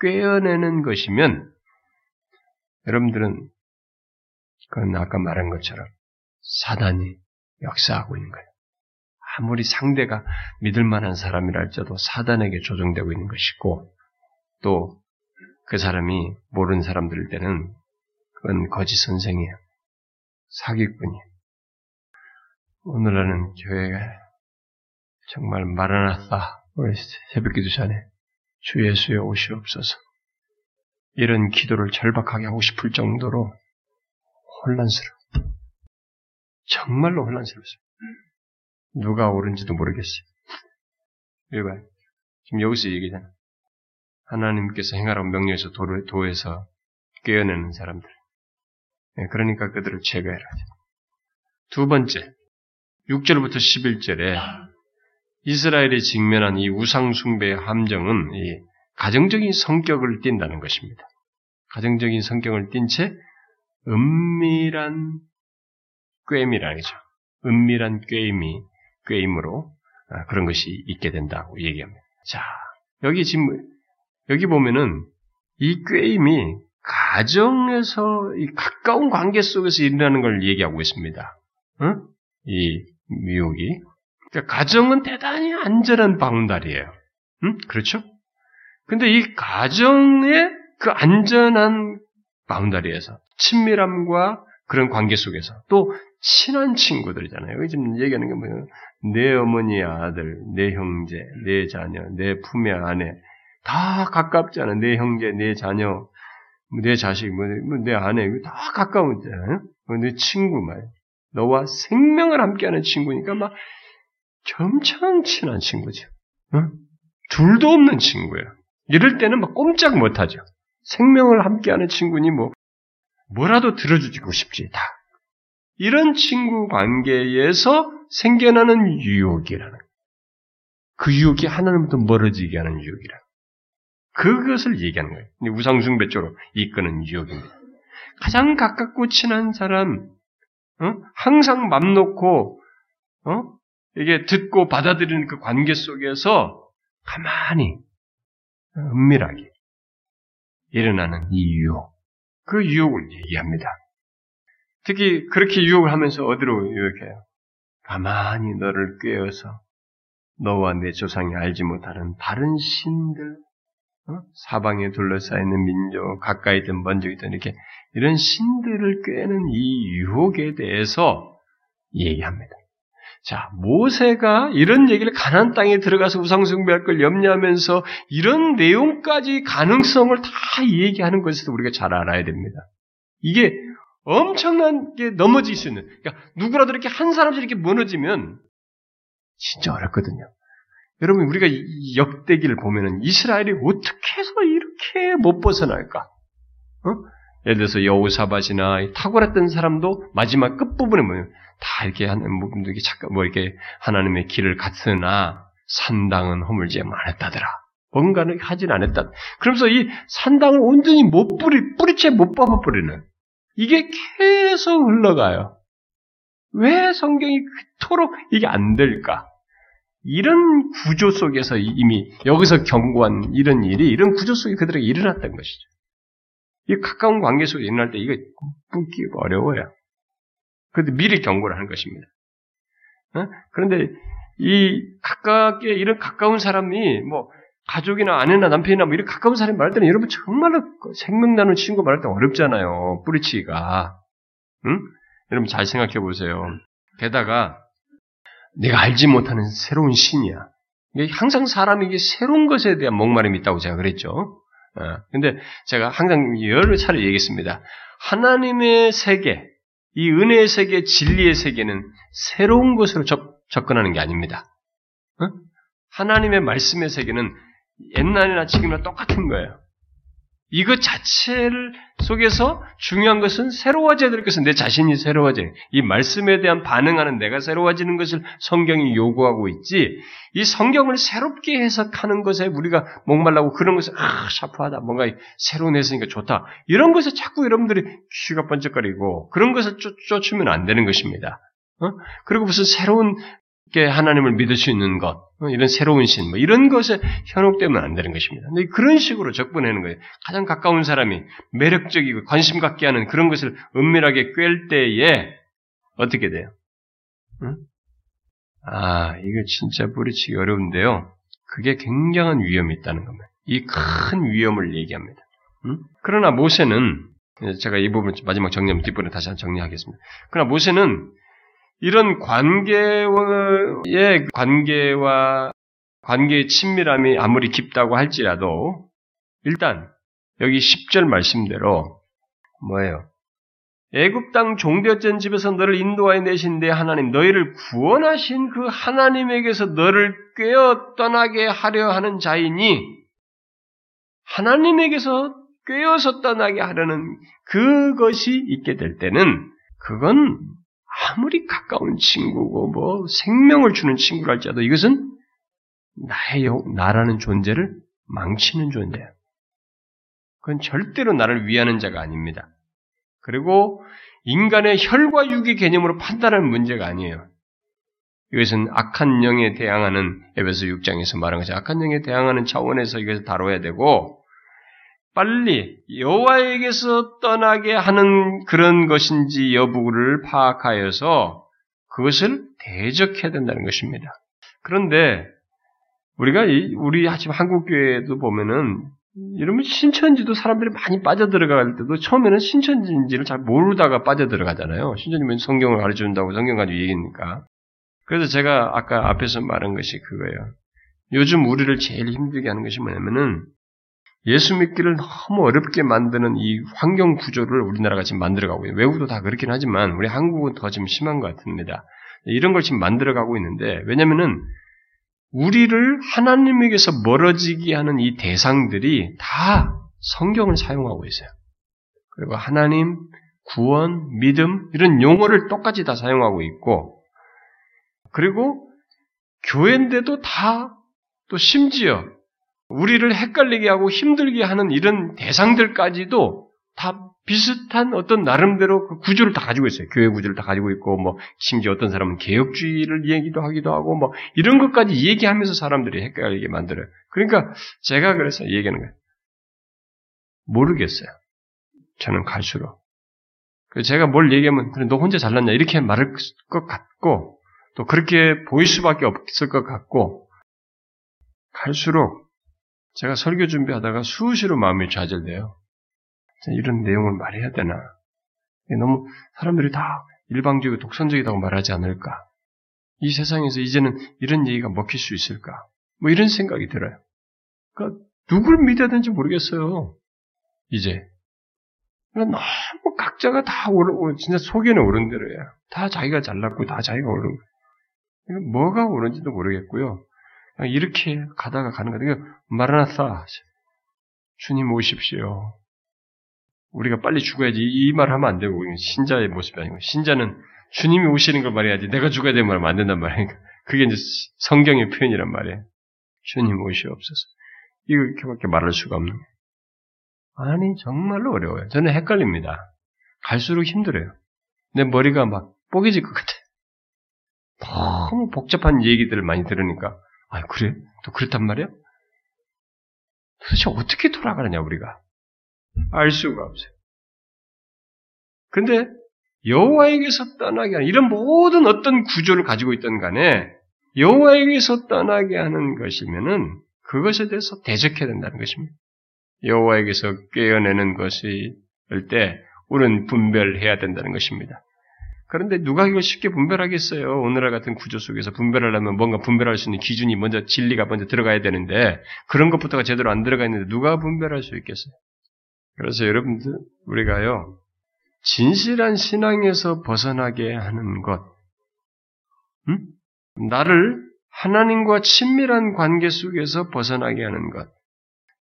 꿰어내는 것이면 여러분들은 그건 아까 말한 것처럼 사단이 역사하고 있는 거예요. 아무리 상대가 믿을 만한 사람이랄지라도 사단에게 조종되고 있는 것이고 또 그 사람이 모르는 사람들일 때는 그건 거짓 선생이에요. 사기꾼이에요. 오늘날은 교회가 정말 마라나다 우리 새벽 기도 전에 주 예수의 오시옵소서 이런 기도를 절박하게 하고 싶을 정도로 혼란스러워. 정말로 혼란스러웠어요. 누가 옳은지도 모르겠어요. 이봐 지금 여기서 얘기잖아. 하나님께서 행하라고 명령해서 도에서 깨어내는 사람들. 네, 그러니까 그들을 제거해라. 두 번째, 6절부터 11절에 이스라엘이 직면한 이 우상숭배의 함정은 이 가정적인 성격을 띈다는 것입니다. 가정적인 성격을 띈채 은밀한 꾀임이라는 거죠. 은밀한 꾀임이 꾀임으로 아, 그런 것이 있게 된다고 얘기합니다. 자, 여기 지금 여기 보면은 이 꾀임이 가정에서 이 가까운 관계 속에서 일어나는 걸 얘기하고 있습니다. 응? 이 미혹이 그러니까 가정은 대단히 안전한 바운다리예요. 응? 그렇죠? 근데 이 가정의 그 안전한 바운다리에서 친밀함과 그런 관계 속에서 또 친한 친구들이잖아요. 여기 지금 얘기하는 게 뭐예요? 내 어머니의 아들, 내 형제, 내 자녀, 내 품의 아내 다 가깝잖아. 내 형제, 내 자녀, 내 자식, 뭐, 뭐내 아내 다 가까운잖아요. 뭐내 친구 말. 너와 생명을 함께하는 친구니까 막 점청 친한 친구죠. 어? 둘도 없는 친구예요. 이럴 때는 막 꼼짝 못하죠. 생명을 함께하는 친구니 뭐 뭐라도 들어주고 싶지 다. 이런 친구 관계에서 생겨나는 유혹이라는 그 유혹이 하나님부터 멀어지게 하는 유혹이라. 그것을 얘기하는 거예요. 우상숭배 쪽으로 이끄는 유혹입니다. 가장 가깝고 친한 사람, 어? 항상 맘 놓고 어? 이게 듣고 받아들이는 그 관계 속에서 가만히 은밀하게 일어나는 이 유혹, 그 유혹을 얘기합니다. 특히 그렇게 유혹을 하면서 어디로 유혹해요? 가만히 너를 꿰어서 너와 내 조상이 알지 못하는 다른 신들, 어? 사방에 둘러싸이는 민족, 가까이 있든 먼저 있든 이렇게 이런 신들을 꿰는 이 유혹에 대해서 얘기합니다. 자, 모세가 이런 얘기를 가난 땅에 들어가서 우상숭배할 걸 염려하면서 이런 내용까지 가능성을 다 얘기하는 것을 우리가 잘 알아야 됩니다. 이게 엄청나게 넘어질 수 있는, 그러니까 누구라도 이렇게 한 사람씩 이렇게 무너지면 진짜 어렵거든요. 여러분, 우리가 역대기를 보면은 이스라엘이 어떻게 해서 이렇게 못 벗어날까? 어? 예를 들어서 여우사밭이나 탁월했던 사람도 마지막 끝부분에 뭐다 이렇게 하는 이렇게 잠깐 뭐 이렇게 하나님의 길을 갔으나 산당은 허물지 않았다더라. 뭔가는 하진 않았다. 그러면서 이 산당을 온전히 못 뿌리 뿌리채 못 뽑아 버리는 이게 계속 흘러가요. 왜 성경이 그토록 이게 안 될까? 이런 구조 속에서 이미 여기서 경고한 이런 일이 이런 구조 속에 그들에게 일어났던 것이죠. 이 가까운 관계 속에 일어날 때 이거 끊기 어려워요. 그런데 미리 경고를 하는 것입니다. 어? 그런데 이 가깝게 이런 가까운 사람이 뭐 가족이나 아내나 남편이나 뭐 이런 가까운 사람이 말할 때는 여러분 정말로 생명 나누는 친구 말할 때 어렵잖아요. 뿌리치기가. 응? 여러분 잘 생각해 보세요. 게다가 내가 알지 못하는 새로운 신이야. 항상 사람이 게 새로운 것에 대한 목마름이 있다고 제가 그랬죠. 어, 근데 제가 항상 여러 차례 얘기했습니다. 하나님의 세계, 이 은혜의 세계, 진리의 세계는 새로운 것으로 접, 접근하는 게 아닙니다. 어? 하나님의 말씀의 세계는 옛날이나 지금이나 똑같은 거예요. 이것 자체를 속에서 중요한 것은 새로워져야 될 것은 내 자신이 새로워져야 이 말씀에 대한 반응하는 내가 새로워지는 것을 성경이 요구하고 있지 이 성경을 새롭게 해석하는 것에 우리가 목말라고 그런 것을 아 샤프하다 뭔가 새로운 해석이니까 좋다 이런 것에 자꾸 여러분들이 귀가 번쩍거리고 그런 것을 쫓, 쫓으면 안 되는 것입니다. 어? 그리고 무슨 새로운 게 하나님을 믿을 수 있는 것, 어, 이런 새로운 신, 뭐 이런 것에 현혹되면 안 되는 것입니다. 근데 그런 식으로 접근하는 거예요. 가장 가까운 사람이 매력적이고 관심 갖게 하는 그런 것을 은밀하게 꿰 때에 어떻게 돼요? 응? 아, 이거 진짜 뿌리치기 어려운데요. 그게 굉장한 위험이 있다는 겁니다. 이 큰 위험을 얘기합니다. 응? 그러나 모세는 제가 이 부분 마지막 정리하면 뒷부분 다시 한번 정리하겠습니다. 그러나 모세는 이런 관계의 관계와 관계의 친밀함이 아무리 깊다고 할지라도 일단 여기 10절 말씀대로 뭐예요? 애굽 땅 종되었던 집에서 너를 인도하여 내신데 하나님 너희를 구원하신 그 하나님에게서 너를 꿰어 떠나게 하려 하는 자이니 하나님에게서 꿰어서 떠나게 하려는 그것이 있게 될 때는 그건 아무리 가까운 친구고 뭐 생명을 주는 친구랄지라도 이것은 나의 나라는 존재를 망치는 존재예요. 그건 절대로 나를 위하는 자가 아닙니다. 그리고 인간의 혈과 육의 개념으로 판단하는 문제가 아니에요. 이것은 악한 영에 대항하는 에베소 6장에서 말한 것이 악한 영에 대항하는 차원에서 이것을 다뤄야 되고 빨리 여호와에게서 떠나게 하는 그런 것인지 여부를 파악하여서 그것을 대적해야 된다는 것입니다. 그런데 우리가 우리 지금 한국 교회도 보면은 이러면 신천지도 사람들이 많이 빠져들어갈 때도 처음에는 신천지인지를 잘 모르다가 빠져들어가잖아요. 신천지면 성경을 가르쳐준다고 성경 가지고 얘기니까. 그래서 제가 아까 앞에서 말한 것이 그거예요. 요즘 우리를 제일 힘들게 하는 것이 뭐냐면은 예수 믿기를 너무 어렵게 만드는 이 환경 구조를 우리나라가 지금 만들어가고 있어요. 외국도 다 그렇긴 하지만 우리 한국은 더좀 심한 것 같습니다. 이런 걸 지금 만들어가고 있는데 왜냐면은 우리를 하나님에게서 멀어지게 하는 이 대상들이 다 성경을 사용하고 있어요. 그리고 하나님, 구원, 믿음 이런 용어를 똑같이 다 사용하고 있고 그리고 교회인데도 다 또 심지어 우리를 헷갈리게 하고 힘들게 하는 이런 대상들까지도 다 비슷한 어떤 나름대로 그 구조를 다 가지고 있어요. 교회 구조를 다 가지고 있고, 뭐, 심지어 어떤 사람은 개혁주의를 얘기도 하기도 하고, 뭐, 이런 것까지 얘기하면서 사람들이 헷갈리게 만들어요. 그러니까 제가 그래서 얘기하는 거예요. 모르겠어요. 저는 갈수록. 제가 뭘 얘기하면, 그래, 너 혼자 잘났냐? 이렇게 말할 것 같고, 또 그렇게 보일 수밖에 없을 것 같고, 갈수록 제가 설교 준비하다가 수시로 마음이 좌절돼요. 이런 내용을 말해야 되나? 너무 사람들이 다 일방적이고 독선적이라고 말하지 않을까? 이 세상에서 이제는 이런 얘기가 먹힐 수 있을까? 뭐 이런 생각이 들어요. 그러니까 누굴 믿어야 되는지 모르겠어요. 이제. 그러니까 너무 각자가 다 오르고 진짜 속에는 오른 대로야. 다 자기가 잘났고 다 자기가 오른 거예요. 뭐가 옳은지도 모르겠고요. 이렇게 가다가 가는 거예요. 마라나사 주님 오십시오. 우리가 빨리 죽어야지 이 말 하면 안 되고 신자의 모습이 아니고 신자는 주님이 오시는 걸 말해야지 내가 죽어야 되는 말하면 안 된단 말이에요. 그게 이제 성경의 표현이란 말이에요. 주님 오시옵소서. 이렇게밖에 말할 수가 없는 거예요. 아니 정말로 어려워요. 저는 헷갈립니다. 갈수록 힘들어요. 내 머리가 막 뽀개질 것 같아. 너무 복잡한 얘기들을 많이 들으니까 아, 그래? 또 그렇단 말이야? 도대체 어떻게 돌아가느냐, 우리가? 알 수가 없어요. 근데 여호와에게서 떠나게 하는 이런 모든 어떤 구조를 가지고 있던 간에 여호와에게서 떠나게 하는 것이면은 그것에 대해서 대적해야 된다는 것입니다. 여호와에게서 깨어내는 것일 때 우리는 분별해야 된다는 것입니다. 그런데 누가 이걸 쉽게 분별하겠어요? 오늘날 같은 구조 속에서 분별하려면 뭔가 분별할 수 있는 기준이 먼저 진리가 먼저 들어가야 되는데 그런 것부터가 제대로 안 들어가 있는데 누가 분별할 수 있겠어요? 그래서 여러분들 우리가요 진실한 신앙에서 벗어나게 하는 것, 음? 나를 하나님과 친밀한 관계 속에서 벗어나게 하는 것,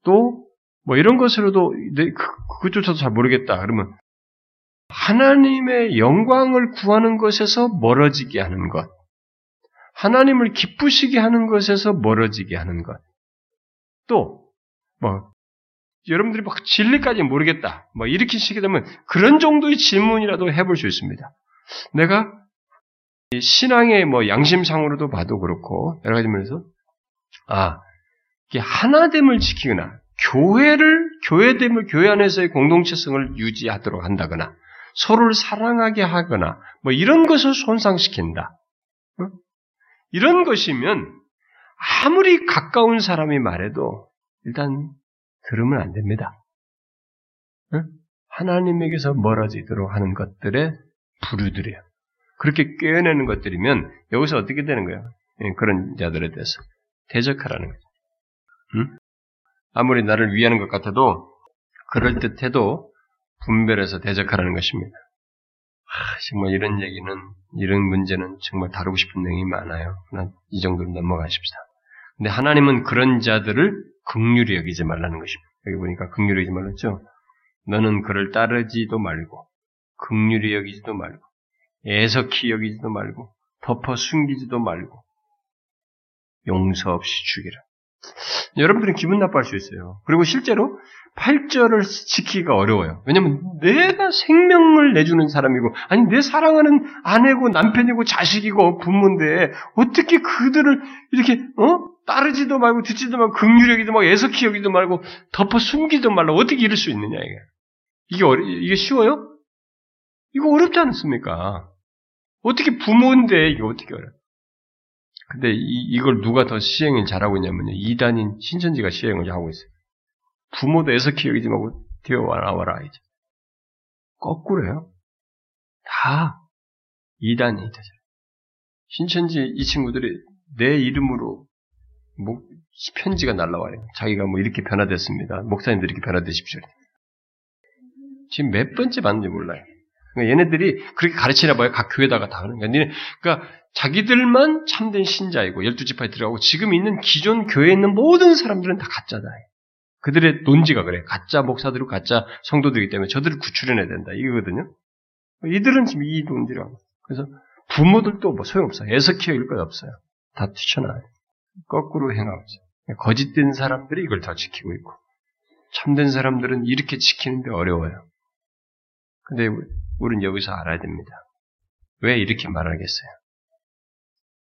또 뭐 이런 것으로도 내, 그, 그조차도 잘 모르겠다. 그러면 하나님의 영광을 구하는 것에서 멀어지게 하는 것, 하나님을 기쁘시게 하는 것에서 멀어지게 하는 것, 또, 뭐, 여러분들이 막 진리까지 모르겠다. 뭐, 이렇게 시게 되면 그런 정도의 질문이라도 해볼 수 있습니다. 내가 신앙의 뭐 양심상으로도 봐도 그렇고, 여러 가지 면에서, 아, 이게 하나됨을 지키거나, 교회를, 교회됨을, 교회 안에서의 공동체성을 유지하도록 한다거나, 서로를 사랑하게 하거나, 뭐 이런 것을 손상시킨다. 어? 이런 것이면, 아무리 가까운 사람이 말해도, 일단, 들으면 안 됩니다. 어? 하나님에게서 멀어지도록 하는 것들의 부류들이에요. 그렇게 꿰어내는 것들이면, 여기서 어떻게 되는 거예요? 예, 그런 자들에 대해서. 대적하라는 거죠. 응? 아무리 나를 위하는 것 같아도 그럴 듯해도 분별해서 대적하라는 것입니다. 아, 정말 이런 얘기는 이런 문제는 정말 다루고 싶은 내용이 많아요. 이 정도로 넘어가십시다. 근데 하나님은 그런 자들을 극률히 여기지 말라는 것입니다. 여기 보니까 극률히 여기지 말랐죠. 너는 그를 따르지도 말고 극률히 여기지도 말고 애석히 여기지도 말고 덮어 숨기지도 말고 용서 없이 죽이라. 여러분들은 기분 나빠할 수 있어요. 그리고 실제로 8절을 지키기가 어려워요. 왜냐면 내가 생명을 내주는 사람이고, 아니, 내 사랑하는 아내고 남편이고 자식이고 부모인데, 어떻게 그들을 이렇게, 어? 따르지도 말고 듣지도 말고 극유력이도 말고 애석히 여기도 말고 덮어 숨기도 말고 어떻게 이럴 수 있느냐, 이게. 이게 어려, 이게 쉬워요? 이거 어렵지 않습니까? 어떻게 부모인데 이게 어떻게 어려요? 근데 이, 걸 누가 더 시행을 잘하고 있냐면요. 이단인 신천지가 시행을 하고 있어요. 부모도 여기지 말고 뛰어나와라, 이제. 거꾸로요. 다 이단이 되죠. 신천지 이 친구들이 내 이름으로 목, 편지가 날라와요. 자기가 뭐 이렇게 변화됐습니다. 목사님들 이렇게 변화되십시오. 지금 몇 번째 받는지 몰라요. 그러니까 얘네들이 그렇게 가르치나 봐요. 각 교회다가 다 하는 거야. 그러니까 자기들만 참된 신자이고 열두 지파에 들어가고 지금 있는 기존 교회에 있는 모든 사람들은 다 가짜다. 그들의 논지가 그래. 가짜 목사들이 가짜 성도들이기 때문에 저들을 구출해내야 된다. 이거거든요. 이들은 지금 이 논지라고. 그래서 부모들도 뭐 소용없어요. 애석히 여길 것 없어요. 다 뛰쳐나와요. 거꾸로 행하고 있어요. 거짓된 사람들이 이걸 다 지키고 있고 참된 사람들은 이렇게 지키는데 어려워요. 근데 우리는 여기서 알아야 됩니다. 왜 이렇게 말하겠어요?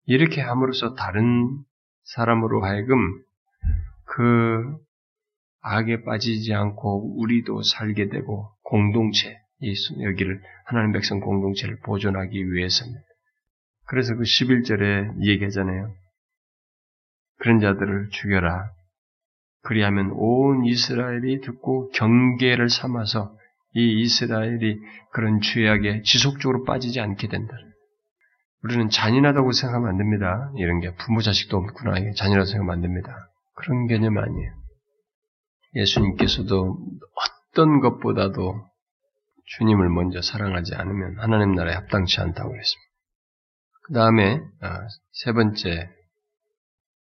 이렇게 함으로써 다른 사람으로 하여금 그 악에 빠지지 않고 우리도 살게 되고 공동체, 여기를 하나님 백성 공동체를 보존하기 위해서입니다. 그래서 그 11절에 얘기하잖아요. 그런 자들을 죽여라. 그리하면 온 이스라엘이 듣고 경계를 삼아서 이 이스라엘이 그런 죄악에 지속적으로 빠지지 않게 된다. 우리는 잔인하다고 생각하면 안 됩니다. 이런 게 부모 자식도 없구나. 잔인하다고 생각하면 안 됩니다. 그런 개념 아니에요. 예수님께서도 어떤 것보다도 주님을 먼저 사랑하지 않으면 하나님 나라에 합당치 않다고 그랬습니다. 그 다음에 아, 세 번째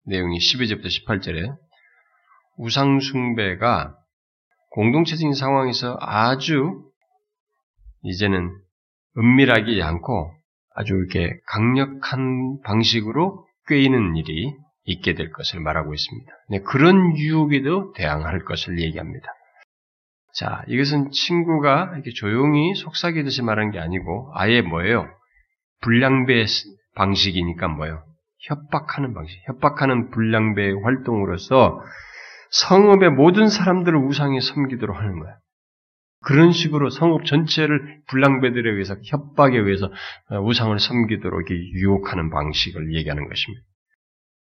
내용이 12절부터 18절에 우상숭배가 공동체적인 상황에서 아주 이제는 은밀하지 않고 아주 이렇게 강력한 방식으로 꿰이는 일이 있게 될 것을 말하고 있습니다. 네, 그런 유혹에도 대항할 것을 얘기합니다. 자, 이것은 친구가 이렇게 조용히 속삭이듯이 말한 게 아니고 아예 뭐예요? 불량배 방식이니까 뭐예요? 협박하는 방식, 협박하는 불량배 활동으로서 성읍의 모든 사람들을 우상에 섬기도록 하는 거야. 그런 식으로 성읍 전체를 불량배들에 의해서 협박에 의해서 어, 우상을 섬기도록 유혹하는 방식을 얘기하는 것입니다.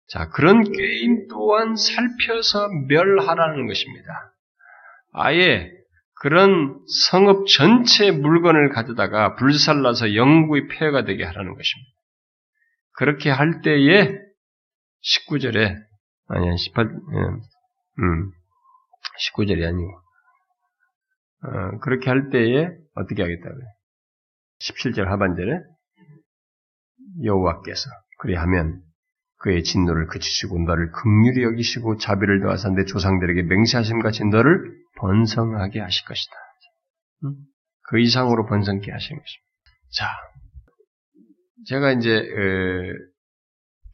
자, 그런 게임 또한 살펴서 멸하라는 것입니다. 아예 그런 성읍 전체 물건을 가져다가 불살라서 영구의 폐허가 되게 하라는 것입니다. 그렇게 할 때에 19절에 아니 18 음, 19절이 아니고 어, 그렇게 할 때에 어떻게 하겠다고요? 17절 하반절에 여호와께서 그리하면 그의 진노를 그치시고 너를 극률히 여기시고 자비를 더하사 내 조상들에게 맹세하심 같이 너를 번성하게 하실 것이다. 그 이상으로 번성케 하신 것입니다. 자, 제가 이제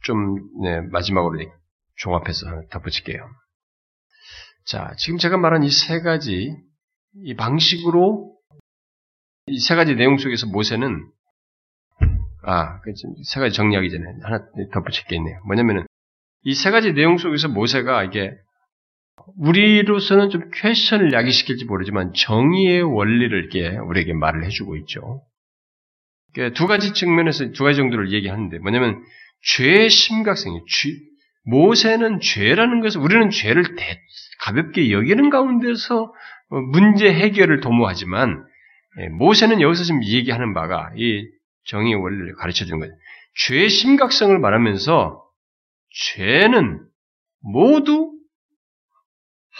좀 네, 마지막으로 종합해서 덧붙일게요. 자, 지금 제가 말한 이 세 가지 이 방식으로 이 세 가지 내용 속에서 모세는 아, 그세 가지 정리하기 전에 하나 덧붙일 게 있네요. 뭐냐면은 이 세 가지 내용 속에서 모세가 이게 우리로서는 좀 퀘션을 야기시킬지 모르지만 정의의 원리를 이렇게 우리에게 말을 해주고 있죠. 두 가지 측면에서 두 가지 정도를 얘기하는데 뭐냐면 죄의 심각성이 모세는 죄라는 것을 우리는 죄를 대, 가볍게 여기는 가운데서 문제 해결을 도모하지만 예, 모세는 여기서 지금 얘기하는 바가 이 정의 원리를 가르쳐 주는 거예요. 죄의 심각성을 말하면서 죄는 모두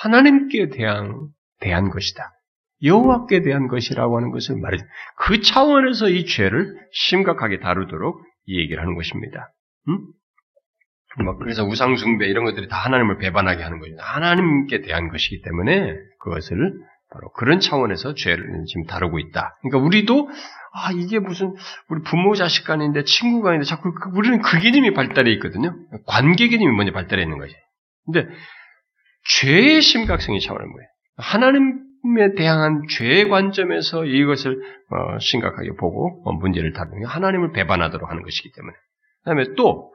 하나님께 대한, 대한 것이다. 여호와께 대한 것이라고 하는 것을 말해 그 차원에서 이 죄를 심각하게 다루도록 얘기를 하는 것입니다. 음? 뭐 그래서 우상 숭배 이런 것들이 다 하나님을 배반하게 하는 거죠. 하나님께 대한 것이기 때문에 그것을 바로 그런 차원에서 죄를 지금 다루고 있다. 그러니까 우리도 아 이게 무슨 우리 부모 자식 간인데 친구 간인데 자꾸 그, 우리는 그 개념이 발달해 있거든요. 관계 개념이 먼저 발달해 있는 거지. 근데 죄의 심각성이 차원을 뭐예요? 하나님에 대한 죄의 관점에서 이것을 어, 심각하게 보고 어, 문제를 다루는 게 하나님을 배반하도록 하는 것이기 때문에. 그다음에 또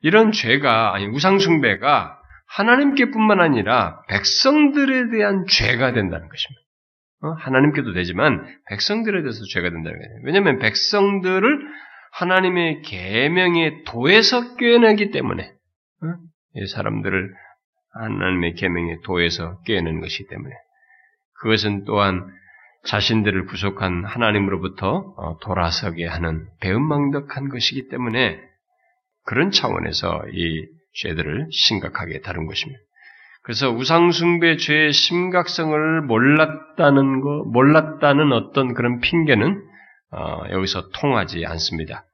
이런 죄가 아니 우상 숭배가 하나님께뿐만 아니라 백성들에 대한 죄가 된다는 것입니다. 어? 하나님께도 되지만 백성들에 대해서 죄가 된다는 거예요. 왜냐하면 백성들을 하나님의 계명의 도에서 꿰내기 때문에 어? 이 사람들을 하나님의 계명의 도에서 꿰는 것이기 때문에 그것은 또한 자신들을 구속한 하나님으로부터 어, 돌아서게 하는 배은망덕한 것이기 때문에 그런 차원에서 이 죄들을 심각하게 다룬 것입니다. 그래서 우상숭배 죄의 심각성을 몰랐다는 거, 몰랐다는 어떤 그런 핑계는 어, 여기서 통하지 않습니다.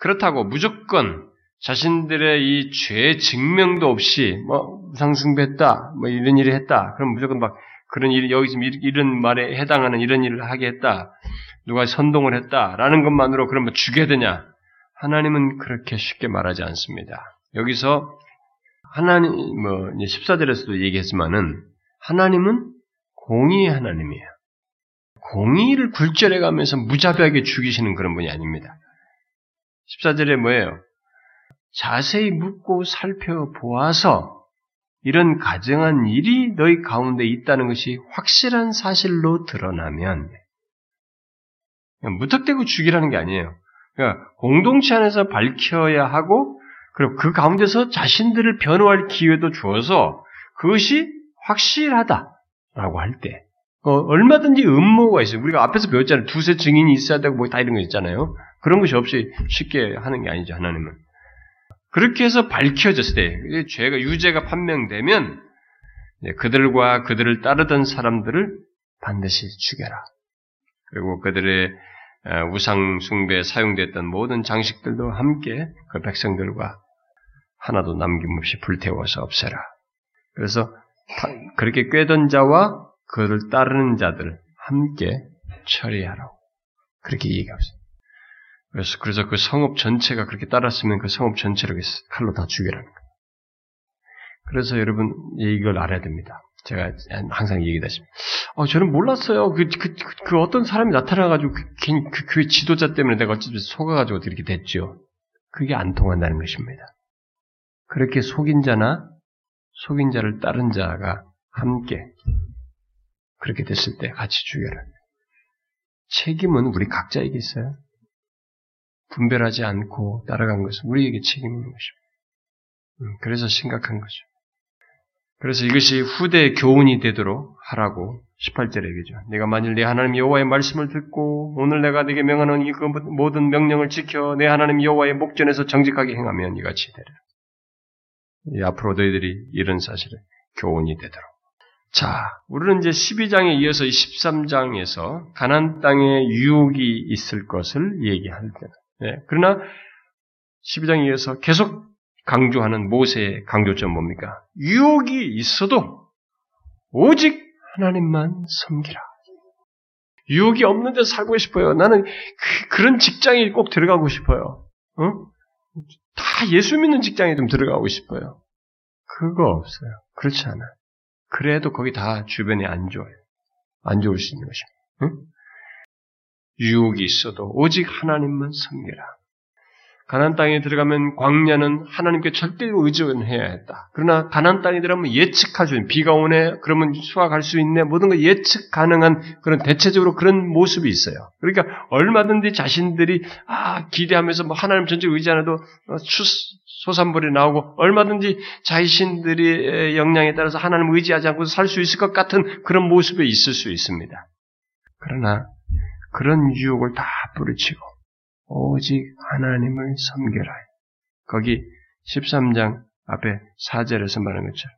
그렇다고 무조건 자신들의 이 죄 증명도 없이 뭐 우상숭배했다, 뭐 이런 일을 했다, 그럼 무조건 막 그런 일 여기 지금 이런 말에 해당하는 이런 일을 하게 했다, 누가 선동을 했다라는 것만으로 그러면 죽여야 되냐? 하나님은 그렇게 쉽게 말하지 않습니다. 여기서 하나님, 뭐, 14절에서도 얘기했지만은, 하나님은 공의의 하나님이에요. 공의를 굴절해 가면서 무자비하게 죽이시는 그런 분이 아닙니다. 14절에 뭐예요? 자세히 묻고 살펴보아서 이런 가정한 일이 너희 가운데 있다는 것이 확실한 사실로 드러나면 무턱대고 죽이라는 게 아니에요. 그러니까 공동체 안에서 밝혀야 하고 그리고 그 가운데서 자신들을 변호할 기회도 주어서 그것이 확실하다라고 할 때, 어, 얼마든지 음모가 있어요. 우리가 앞에서 배웠잖아요. 두세 증인이 있어야 되고 뭐 다 이런 거 있잖아요. 그런 것이 없이 쉽게 하는 게 아니죠, 하나님은. 그렇게 해서 밝혀졌을 때, 죄가, 유죄가 판명되면, 그들과 그들을 따르던 사람들을 반드시 죽여라. 그리고 그들의 우상 숭배에 사용됐던 모든 장식들도 함께 그 백성들과 하나도 남김없이 불태워서 없애라. 그래서 그렇게 꿰던 자와 그를 따르는 자들 함께 처리하라고 그렇게 얘기하고 있어요. 그래서 그래서 그 성읍 전체가 그렇게 따랐으면 그 성읍 전체를 칼로 다 죽여라는 거예요. 그래서 여러분 이걸 알아야 됩니다. 제가 항상 얘기하시면, 어, 저는 몰랐어요. 그, 그, 그, 그 어떤 사람이 나타나가지고 그, 그, 그 지도자 때문에 내가 어찌 속아가지고 이렇게 됐죠. 그게 안 통한다는 것입니다. 그렇게 속인 자나 속인 자를 따른 자가 함께 그렇게 됐을 때 같이 죽여라. 책임은 우리 각자에게 있어요. 분별하지 않고 따라간 것은 우리에게 책임 있는 것입니다. 음, 그래서 심각한 거죠. 그래서 이것이 후대의 교훈이 되도록 하라고 18절에 얘기죠. 내가 만일 내 하나님 여호와의 말씀을 듣고 오늘 내가 네게 명하는 이그 모든 명령을 지켜 내 하나님 여호와의 목전에서 정직하게 행하면 이같이 되리라. 앞으로 너희들이 이런 사실을 교훈이 되도록. 자, 우리는 이제 12장에 이어서 13장에서 가난 땅에 유혹이 있을 것을 얘기할 때는. 네, 그러나 12장에 이어서 계속 강조하는 모세의 강조점 뭡니까? 유혹이 있어도 오직 하나님만 섬기라. 유혹이 없는 데 살고 싶어요. 나는 그, 런 직장에 꼭 들어가고 싶어요. 어? 다 예수 믿는 직장에 좀 들어가고 싶어요. 그거 없어요. 그렇지 않아요. 그래도 거기 다 주변에 안 좋아요. 안 좋을 수 있는 것입니다. 응? 유혹이 있어도 오직 하나님만 섬겨라. 가난 땅에 들어가면 광야는 하나님께 절대로 의존해야 했다. 그러나 가난 땅에 들어가면 예측할 수 있는 비가 오네 그러면 수확할 수 있네 모든 거 예측 가능한 그런 대체적으로 그런 모습이 있어요. 그러니까 얼마든지 자신들이 아 기대하면서 뭐 하나님 전적 의지 않아도 소산물이 나오고 얼마든지 자신들의 역량에 따라서 하나님 의지하지 않고 살 수 있을 것 같은 그런 모습에 있을 수 있습니다. 그러나 그런 유혹을 다 뿌리치고 오직 하나님을 섬겨라. 거기 13장 앞에 4절에서 말한 것처럼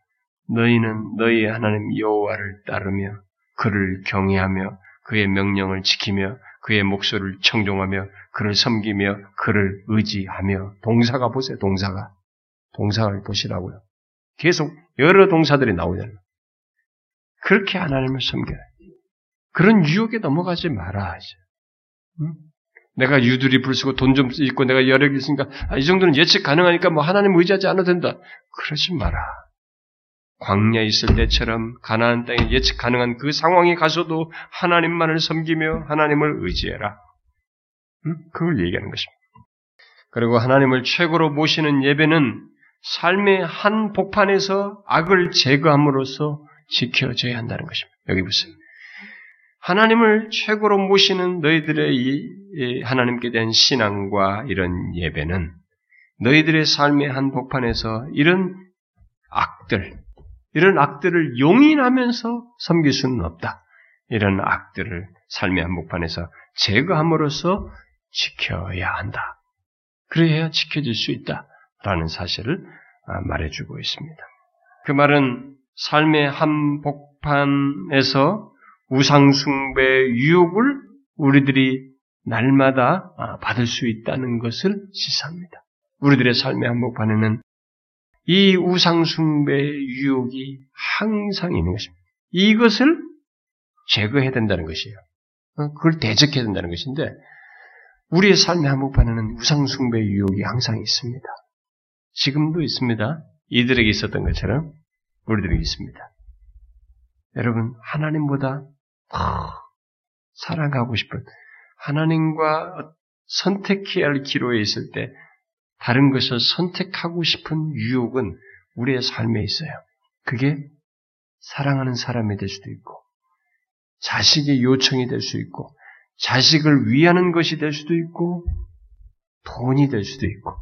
너희는 너희의 하나님 여호와를 따르며 그를 경외하며 그의 명령을 지키며 그의 목소리를 청종하며 그를 섬기며 그를 의지하며 동사가 보세요. 동사가 동사를 보시라고요. 계속 여러 동사들이 나오잖아요. 그렇게 하나님을 섬겨라. 그런 유혹에 넘어가지 마라. 응? 내가 유두리 불쓰고 돈 좀 있고 내가 여력이 있으니까 아, 이 정도는 예측 가능하니까 뭐 하나님 의지하지 않아도 된다. 그러지 마라. 광야 있을 때처럼 가나안 땅에 예측 가능한 그 상황에 가서도 하나님만을 섬기며 하나님을 의지해라. 응? 그걸 얘기하는 것입니다. 그리고 하나님을 최고로 모시는 예배는 삶의 한 복판에서 악을 제거함으로써 지켜져야 한다는 것입니다. 여기 보세요. 하나님을 최고로 모시는 너희들의 이 하나님께 대한 신앙과 이런 예배는 너희들의 삶의 한 복판에서 이런 악들, 이런 악들을 용인하면서 섬길 수는 없다. 이런 악들을 삶의 한 복판에서 제거함으로써 지켜야 한다. 그래야 지켜질 수 있다. 라는 사실을 아, 말해주고 있습니다. 그 말은 삶의 한 복판에서 우상숭배 유혹을 우리들이 날마다 아, 받을 수 있다는 것을 시사합니다. 우리들의 삶의 한복판에는 이 우상숭배 유혹이 항상 있는 것입니다. 이것을 제거해야 된다는 것이에요. 어, 그걸 대적해야 된다는 것인데 우리의 삶의 한복판에는 우상숭배 유혹이 항상 있습니다. 지금도 있습니다. 이들에게 있었던 것처럼 우리들에게 있습니다. 여러분 하나님보다 사랑하고 싶은 하나님과 선택해야 할 기로에 있을 때 다른 것을 선택하고 싶은 유혹은 우리의 삶에 있어요. 그게 사랑하는 사람이 될 수도 있고 자식의 요청이 될 수 있고 자식을 위하는 것이 될 수도 있고 돈이 될 수도 있고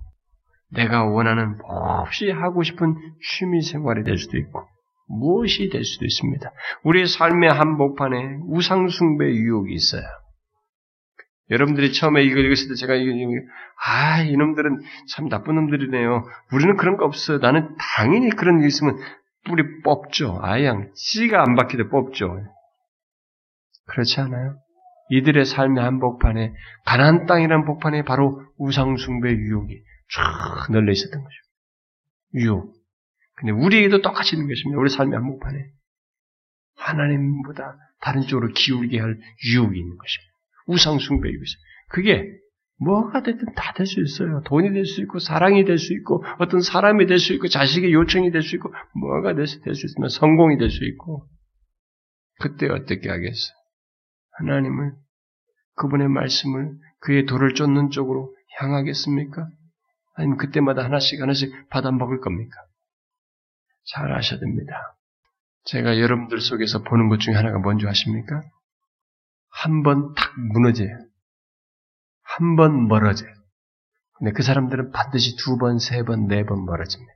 내가 원하는 몹시 하고 싶은 취미 생활이 될 수도 있고 무엇이 될 수도 있습니다. 우리의 삶의 한복판에 우상숭배 유혹이 있어요. 여러분들이 처음에 이걸 읽었을 때 제가 아, 이놈들은 참 나쁜 놈들이네요. 우리는 그런 거 없어요. 나는 당연히 그런 게 있으면 뿌리 뽑죠. 아양, 씨가 안 박히도 뽑죠. 그렇지 않아요? 이들의 삶의 한복판에, 가난 땅이라는 복판에 바로 우상숭배 유혹이 쫙 널려 있었던 거죠. 유혹. 근데 우리에게도 똑같이 있는 것입니다. 우리 삶의 한복판에. 하나님보다 다른 쪽으로 기울게 할 유혹이 있는 것입니다. 우상숭배 유혹이 있어요. 그게 뭐가 됐든 다 될 수 있어요. 돈이 될 수 있고, 사랑이 될 수 있고, 어떤 사람이 될 수 있고, 자식의 요청이 될 수 있고, 뭐가 될수 있으면 성공이 될 수 있고, 그때 어떻게 하겠어요? 하나님을, 그분의 말씀을, 그의 돌을 쫓는 쪽으로 향하겠습니까? 아니면 그때마다 하나씩 하나씩 받아 먹을 겁니까? 잘 아셔야 됩니다. 제가 여러분들 속에서 보는 것 중에 하나가 뭔지 아십니까? 한 번 탁 무너져요. 한 번 멀어져요. 근데 그 사람들은 반드시 두 번, 세 번, 네 번 멀어집니다.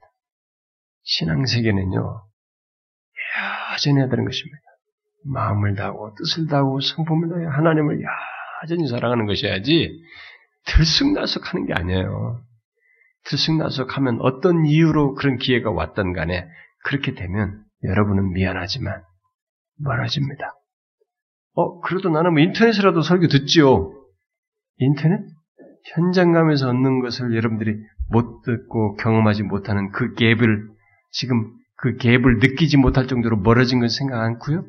신앙세계는요, 여전히 해야 되는 것입니다. 마음을 다하고, 뜻을 다하고, 성품을 다하고, 하나님을 여전히 사랑하는 것이야지, 들쑥날쑥 하는 게 아니에요. 들쑥날쑥하면 어떤 이유로 그런 기회가 왔던 간에 그렇게 되면 여러분은 미안하지만 멀어집니다. 어, 그래도 나는 뭐 인터넷이라도 설교 듣지요. 인터넷? 현장 가면서 얻는 것을 여러분들이 못 듣고 경험하지 못하는 그 갭을 지금 그 갭을 느끼지 못할 정도로 멀어진 건 생각 않고요.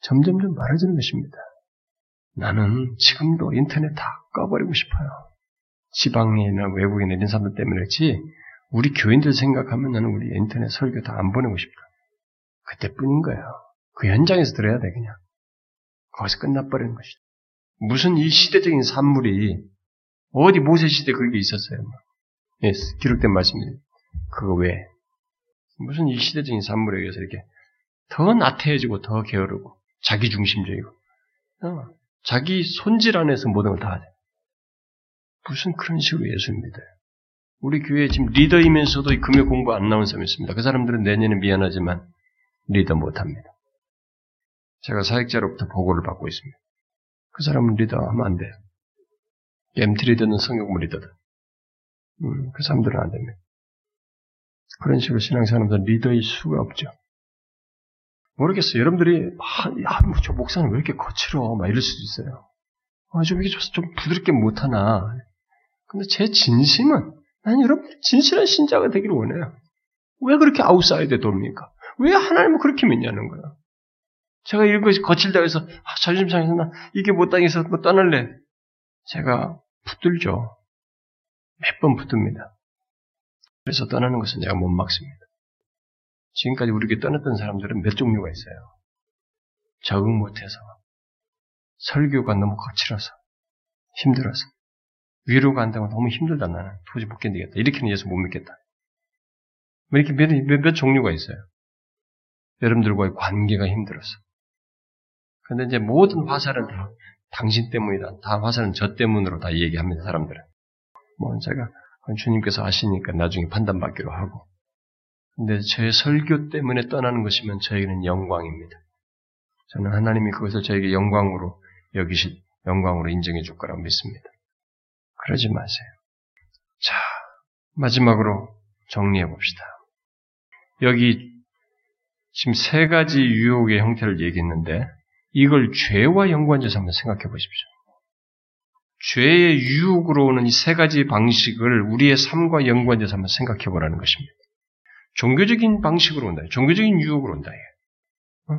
점점점 멀어지는 것입니다. 나는 지금도 인터넷 다 꺼버리고 싶어요. 지방이나 외국에 이런 사람들 때문에 그렇지 우리 교인들 생각하면 나는 우리 인터넷 설교 다 안 보내고 싶다. 그때뿐인 거예요. 그 현장에서 들어야 돼 그냥. 거기서 끝나버리는 것이죠. 무슨 이 시대적인 산물이 어디 모세 시대 그게 있었어요. 예, 기록된 말씀입니다. 그거 왜? 무슨 이 시대적인 산물에 의해서 이렇게 더 나태해지고 더 게으르고 자기 중심적이고 어, 자기 손질 안에서 모든 걸 다 하죠. 무슨 그런 식으로 예수를 믿어요. 우리 교회에 지금 리더이면서도 금요 공부 안 나온 사람이 있습니다. 그 사람들은 내년에 미안하지만 리더 못합니다. 제가 사역자로부터 보고를 받고 있습니다. 그 사람은 리더 하면 안 돼요. MT 리더는 성경부 리더다. 음, 그 사람들은 안 됩니다. 그런 식으로 신앙생활하면서 리더일 수가 없죠. 모르겠어요. 여러분들이, 아, 야, 뭐 저 목사는 왜 이렇게 거칠어? 막 이럴 수도 있어요. 아, 좀 이게 좀 부드럽게 못하나. 근데 제 진심은, 난 여러분들 진실한 신자가 되기를 원해요. 왜 그렇게 outside에 돕니까? 왜 하나님을 그렇게 믿냐는 거야. 제가 이런 것이 거칠다 해서, 아, 자존심 상해서 나 이게 못 당해서 뭐 떠날래. 제가 붙들죠. 몇 번 붙듭니다. 그래서 떠나는 것은 내가 못 막습니다. 지금까지 우리에게 떠났던 사람들은 몇 종류가 있어요. 적응 못해서, 설교가 너무 거칠어서, 힘들어서, 위로가 안 되고 너무 힘들다 나는 도저히 못 견디겠다. 이렇게는 예수 못 믿겠다. 뭐 이렇게 몇, 몇, 몇 종류가 있어요. 여러분들과의 관계가 힘들어서. 근데 이제 모든 화살은 다 당신 때문이다. 다 화살은 저 때문으로 다 얘기합니다, 사람들은. 뭐 제가 주님께서 하시니까 나중에 판단받기로 하고. 근데 제 설교 때문에 떠나는 것이면 저에게는 영광입니다. 저는 하나님이 그것을 저에게 영광으로 여기실, 영광으로 인정해 줄 거라고 믿습니다. 그러지 마세요. 자, 마지막으로 정리해 봅시다. 여기 지금 세 가지 유혹의 형태를 얘기했는데 이걸 죄와 연관해서 한번 생각해 보십시오. 죄의 유혹으로 오는 이 세 가지 방식을 우리의 삶과 연관해서 한번 생각해 보라는 것입니다. 종교적인 방식으로 온다. 종교적인 유혹으로 온다. 어?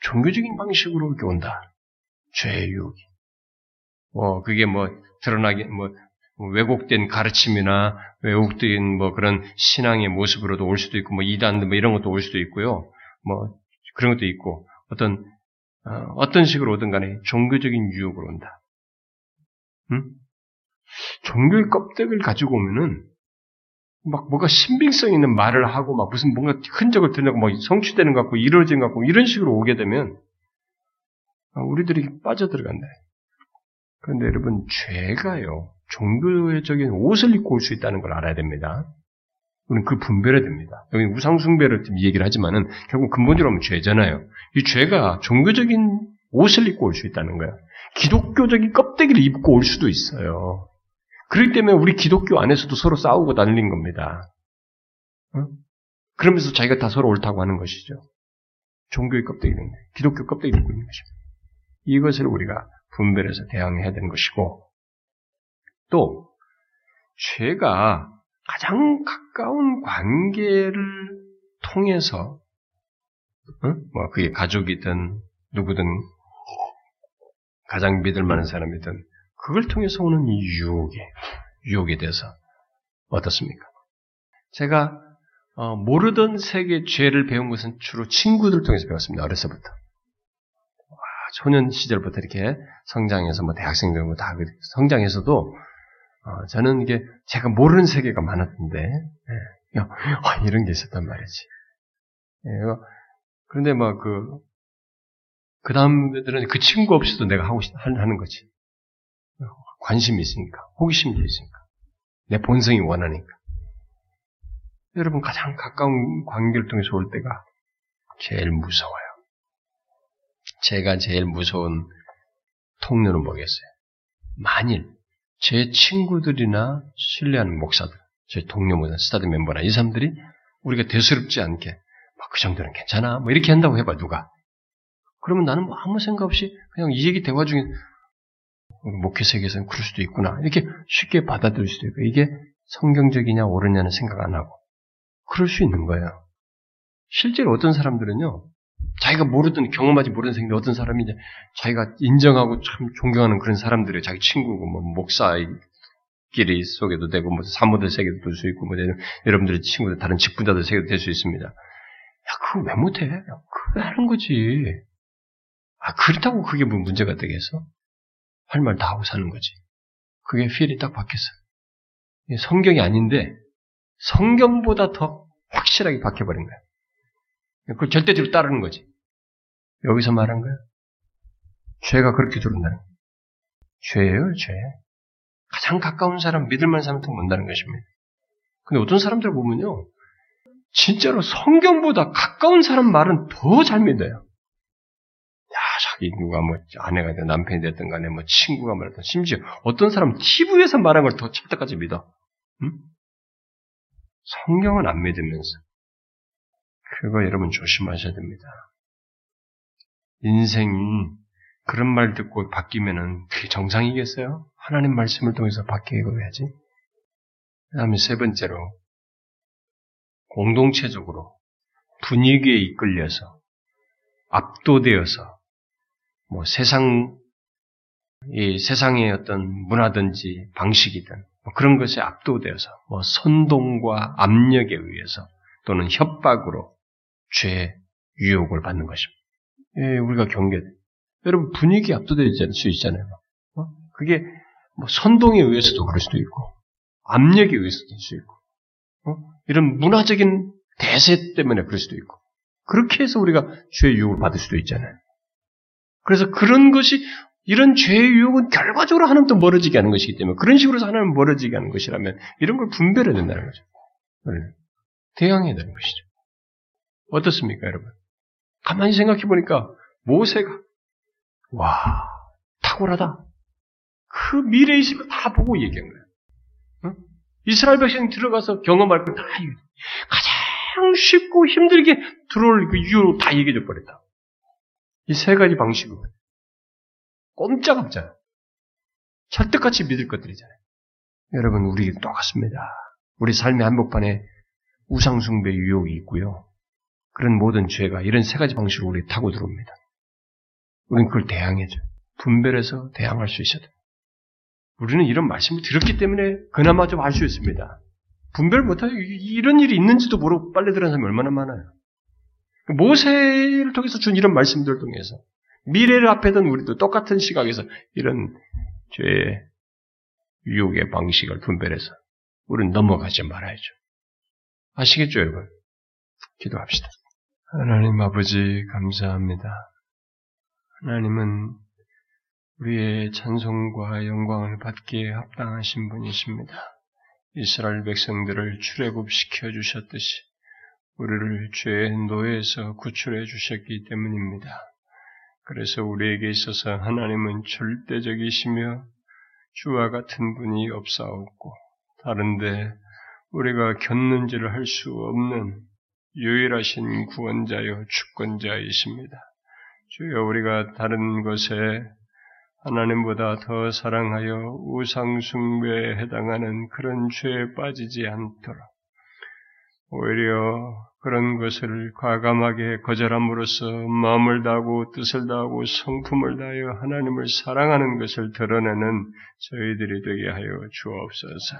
종교적인 방식으로 이렇게 온다. 죄의 유혹이. 뭐, 그게 뭐, 드러나게, 뭐, 왜곡된 가르침이나 왜곡된 뭐 그런 신앙의 모습으로도 올 수도 있고, 뭐, 이단, 뭐 이런 것도 올 수도 있고요. 뭐, 그런 것도 있고, 어떤, 어, 떤 식으로 오든 간에 종교적인 유혹으로 온다. 응? 종교의 껍데기를 가지고 오면은 막 뭐가 신빙성 있는 말을 하고 막 무슨 뭔가 흔적을 드러내고 막 성취되는 것 같고 이루어진 것 같고 이런 식으로 오게 되면 아, 우리들이 빠져들어간다. 그런데 여러분 죄가요 종교적인 옷을 입고 올 수 있다는 걸 알아야 됩니다. 우리는 그 분별해야 됩니다. 여기 우상숭배를 얘기를 하지만은 결국 근본적으로 하면 죄잖아요. 이 죄가 종교적인 옷을 입고 올 수 있다는 거야. 기독교적인 껍데기를 입고 올 수도 있어요. 그렇기 때문에 우리 기독교 안에서도 서로 싸우고 난린 겁니다. 어? 그러면서 자기가 다 서로 옳다고 하는 것이죠. 종교의 껍데기는 기독교 껍데기를 입고 있는 것입니다. 이것을 우리가 분별해서 대항해야 되는 것이고 또 죄가 가장 가까운 관계를 통해서 어? 뭐 그게 가족이든 누구든 가장 믿을 만한 사람이든 그걸 통해서 오는 이 유혹에 유혹에 대해서 어떻습니까? 제가 어, 모르던 세계 죄를 배운 것은 주로 친구들 통해서 배웠습니다. 어려서부터 와, 소년 시절부터 이렇게 성장해서 뭐 대학생 되고 다그 성장해서도 어, 저는 이게 제가 모르는 세계가 많았는데 예, 어, 이런 게 있었단 말이지. 예, 그런데 막그 그 다음들은 그 친구 없이도 내가 하고 싶, 하는 거지. 관심이 있으니까, 호기심이 있으니까, 내 본성이 원하니까. 여러분 가장 가까운 관계를 통해서 올 때가 제일 무서워요. 제가 제일 무서운 통로는 뭐겠어요? 만일 제 친구들이나 신뢰하는 목사들, 제 동료 모든 스타드 멤버나 이 사람들이 우리가 대수롭지 않게 그 정도는 괜찮아 뭐 이렇게 한다고 해봐 누가 그러면 나는 뭐 아무 생각 없이 그냥 이 얘기 대화 중에 목회 세계에서는 그럴 수도 있구나. 이렇게 쉽게 받아들일 수도 있고, 이게 성경적이냐 옳으냐는 생각 안 하고 그럴 수 있는 거예요. 실제로 어떤 사람들은요, 자기가 모르던 경험하지 모르는 생각 어떤 사람이 이제 자기가 인정하고 참 존경하는 그런 사람들이 자기 친구고 뭐 목사끼리 속에도 되고 뭐 사모들 세계도 될 수 있고 뭐 여러분들의 친구들 다른 직분자들 세계도 될 수 있습니다. 야 그거 왜 못해? 야, 그거 하는 거지. 아 그렇다고 그게 뭐 문제가 되겠어? 할 말 다 하고 사는 거지. 그게 필이 딱 바뀌었어. 성경이 아닌데 성경보다 더 확실하게 바뀌어버린 거야. 그걸 절대적으로 따르는 거지. 여기서 말한 거야. 죄가 그렇게 들어온다는 거야. 죄예요, 죄. 가장 가까운 사람, 믿을만한 사람한테 못다는 것입니다. 근데 어떤 사람들 보면요. 진짜로 성경보다 가까운 사람 말은 더 잘 믿어요. 야, 자기 누가 뭐 아내가 됐든 남편이 됐든 간에 뭐 친구가 말했든 심지어 어떤 사람은 TV에서 말한 걸 더 찰떡같이 믿어. 응? 성경은 안 믿으면서 그거 여러분 조심하셔야 됩니다. 인생이 그런 말 듣고 바뀌면은 그게 정상이겠어요? 하나님 말씀을 통해서 바뀌고 해야지. 그 다음에 세 번째로, 공동체적으로 분위기에 이끌려서, 압도되어서, 뭐 세상, 이 세상의 어떤 문화든지 방식이든, 뭐 그런 것에 압도되어서, 뭐 선동과 압력에 의해서, 또는 협박으로 죄의 유혹을 받는 것입니다. 예, 우리가 경계. 여러분 분위기 압도될 수 있잖아요. 어? 그게 뭐 선동에 의해서도 그럴 수도 있고 압력에 의해서도 될 수 있고 어? 이런 문화적인 대세 때문에 그럴 수도 있고 그렇게 해서 우리가 죄의 유혹을 받을 수도 있잖아요. 그래서 그런 것이 이런 죄의 유혹은 결과적으로 하나님도 멀어지게 하는 것이기 때문에 그런 식으로 하나님 멀어지게 하는 것이라면 이런 걸 분별해야 된다는 거죠. 대항해야 되는 것이죠. 어떻습니까, 여러분? 가만히 생각해 보니까 모세가 와 탁월하다. 그 미래의 있으면 다 보고 얘기한 거예요. 어? 이스라엘 백성 들어가서 경험할 걸다 얘기해. 가장 쉽고 힘들게 들어올 그 이유로 다 얘기해 줘 버렸다. 이 세 가지 방식으로 꼼짝없잖아요. 철떡같이 믿을 것들이잖아요. 여러분, 우리 똑같습니다. 우리 삶의 한복판에 우상숭배 유혹이 있고요. 그런 모든 죄가 이런 세 가지 방식으로 우리 타고 들어옵니다. 우리는 그걸 대항해줘. 분별해서 대항할 수 있어야 돼. 우리는 이런 말씀을 들었기 때문에 그나마 좀 알 수 있습니다. 분별 못하고 이런 일이 있는지도 모르고 빨리 들은 사람이 얼마나 많아요. 모세를 통해서 준 이런 말씀들을 통해서 미래를 앞에 둔 우리도 똑같은 시각에서 이런 죄의 유혹의 방식을 분별해서 우리는 넘어가지 말아야죠. 아시겠죠, 여러분? 기도합시다. 하나님 아버지 감사합니다. 하나님은 우리의 찬송과 영광을 받기에 합당하신 분이십니다. 이스라엘 백성들을 출애굽시켜 주셨듯이 우리를 죄의 노예에서 구출해 주셨기 때문입니다. 그래서 우리에게 있어서 하나님은 절대적이시며 주와 같은 분이 없사옵고 다른데 우리가 겪는지를 할수 없는 유일하신 구원자요 주권자이십니다. 주여 우리가 다른 것에 하나님보다 더 사랑하여 우상숭배에 해당하는 그런 죄에 빠지지 않도록 오히려 그런 것을 과감하게 거절함으로써 마음을 다하고 뜻을 다하고 성품을 다하여 하나님을 사랑하는 것을 드러내는 저희들이 되게 하여 주옵소서.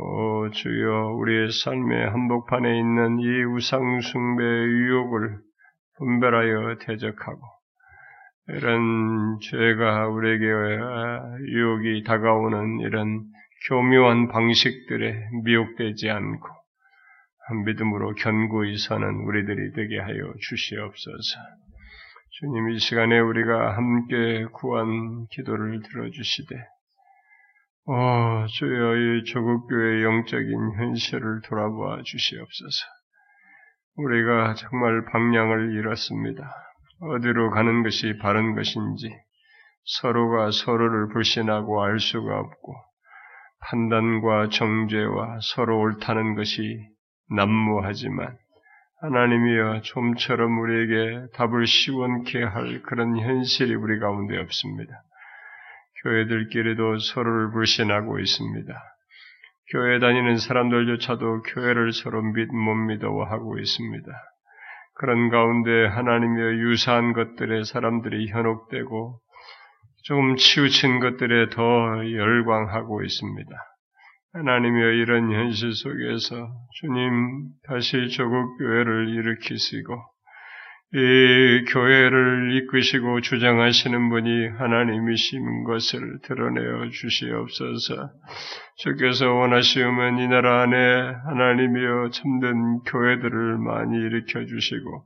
오 주여 우리의 삶의 한복판에 있는 이 우상숭배의 유혹을 분별하여 대적하고 이런 죄가 우리에게 유혹이 다가오는 이런 교묘한 방식들에 미혹되지 않고 믿음으로 견고히 서는 우리들이 되게 하여 주시옵소서. 주님 이 시간에 우리가 함께 구한 기도를 들어주시되 오, 주여 이 조국교의 영적인 현실을 돌아보아 주시옵소서. 우리가 정말 방향을 잃었습니다. 어디로 가는 것이 바른 것인지 서로가 서로를 불신하고 알 수가 없고 판단과 정죄와 서로 옳다는 것이 난무하지만 하나님이여 좀처럼 우리에게 답을 시원케 할 그런 현실이 우리 가운데 없습니다. 교회들끼리도 서로를 불신하고 있습니다. 교회 다니는 사람들조차도 교회를 서로 믿, 못 믿어하고 있습니다. 그런 가운데 하나님의 유사한 것들에 사람들이 현혹되고 조금 치우친 것들에 더 열광하고 있습니다. 하나님의 이런 현실 속에서 주님 다시 조국 교회를 일으키시고 이 교회를 이끄시고 주장하시는 분이 하나님이신 것을 드러내어 주시옵소서. 주께서 원하시면 이 나라 안에 하나님이여 참된 교회들을 많이 일으켜 주시고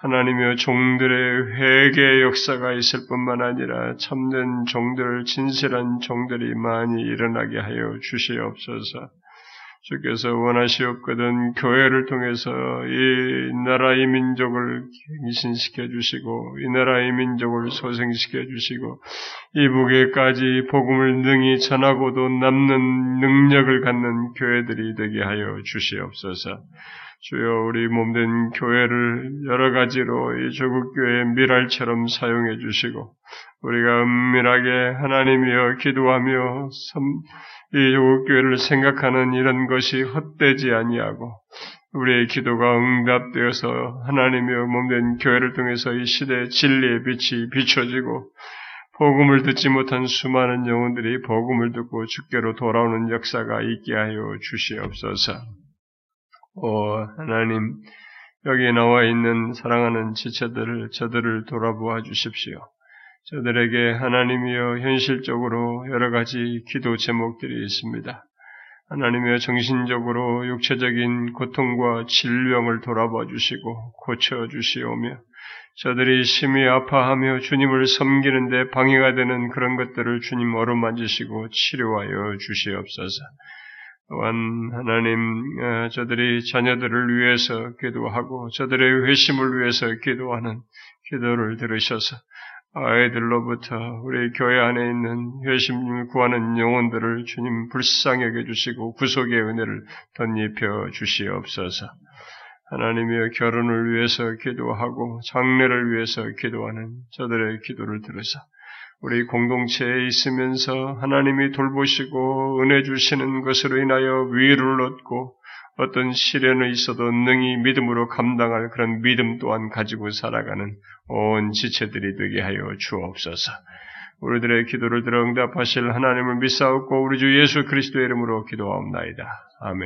하나님의 종들의 회개 역사가 있을 뿐만 아니라 참된 종들, 진실한 종들이 많이 일어나게 하여 주시옵소서. 주께서 원하시옵거든 교회를 통해서 이 나라의 민족을 갱신시켜 주시고 이 나라의 민족을 소생시켜 주시고 이 북에까지 복음을 능히 전하고도 남는 능력을 갖는 교회들이 되게 하여 주시옵소서. 주여 우리 몸된 교회를 여러 가지로 이 조국 교회의 미랄처럼 사용해 주시고 우리가 은밀하게 하나님이여 기도하며 이 조국 교회를 생각하는 이런 것이 헛되지 아니하고 우리의 기도가 응답되어서 하나님이여 몸된 교회를 통해서 이 시대의 진리의 빛이 비춰지고 복음을 듣지 못한 수많은 영혼들이 복음을 듣고 주께로 돌아오는 역사가 있게 하여 주시옵소서. 오 하나님 여기 나와 있는 사랑하는 지체들을 저들을 돌아보아 주십시오. 저들에게 하나님이여 현실적으로 여러 가지 기도 제목들이 있습니다. 하나님이여 정신적으로 육체적인 고통과 질병을 돌아봐 주시고 고쳐 주시오며 저들이 심히 아파하며 주님을 섬기는데 방해가 되는 그런 것들을 주님 어루만지시고 치료하여 주시옵소서. 또한 하나님 어, 저들이 자녀들을 위해서 기도하고 저들의 회심을 위해서 기도하는 기도를 들으셔서 아이들로부터 우리 교회 안에 있는 회심을 구하는 영혼들을 주님 불쌍히 여겨주시고 구속의 은혜를 덧입혀 주시옵소서. 하나님의 결혼을 위해서 기도하고 장례를 위해서 기도하는 저들의 기도를 들으사 우리 공동체에 있으면서 하나님이 돌보시고 은혜 주시는 것으로 인하여 위로를 얻고 어떤 시련이 있어도 능히 믿음으로 감당할 그런 믿음 또한 가지고 살아가는 온 지체들이 되게 하여 주옵소서. 우리들의 기도를 들어 응답하실 하나님을 믿사옵고 우리 주 예수 그리스도의 이름으로 기도하옵나이다. 아멘.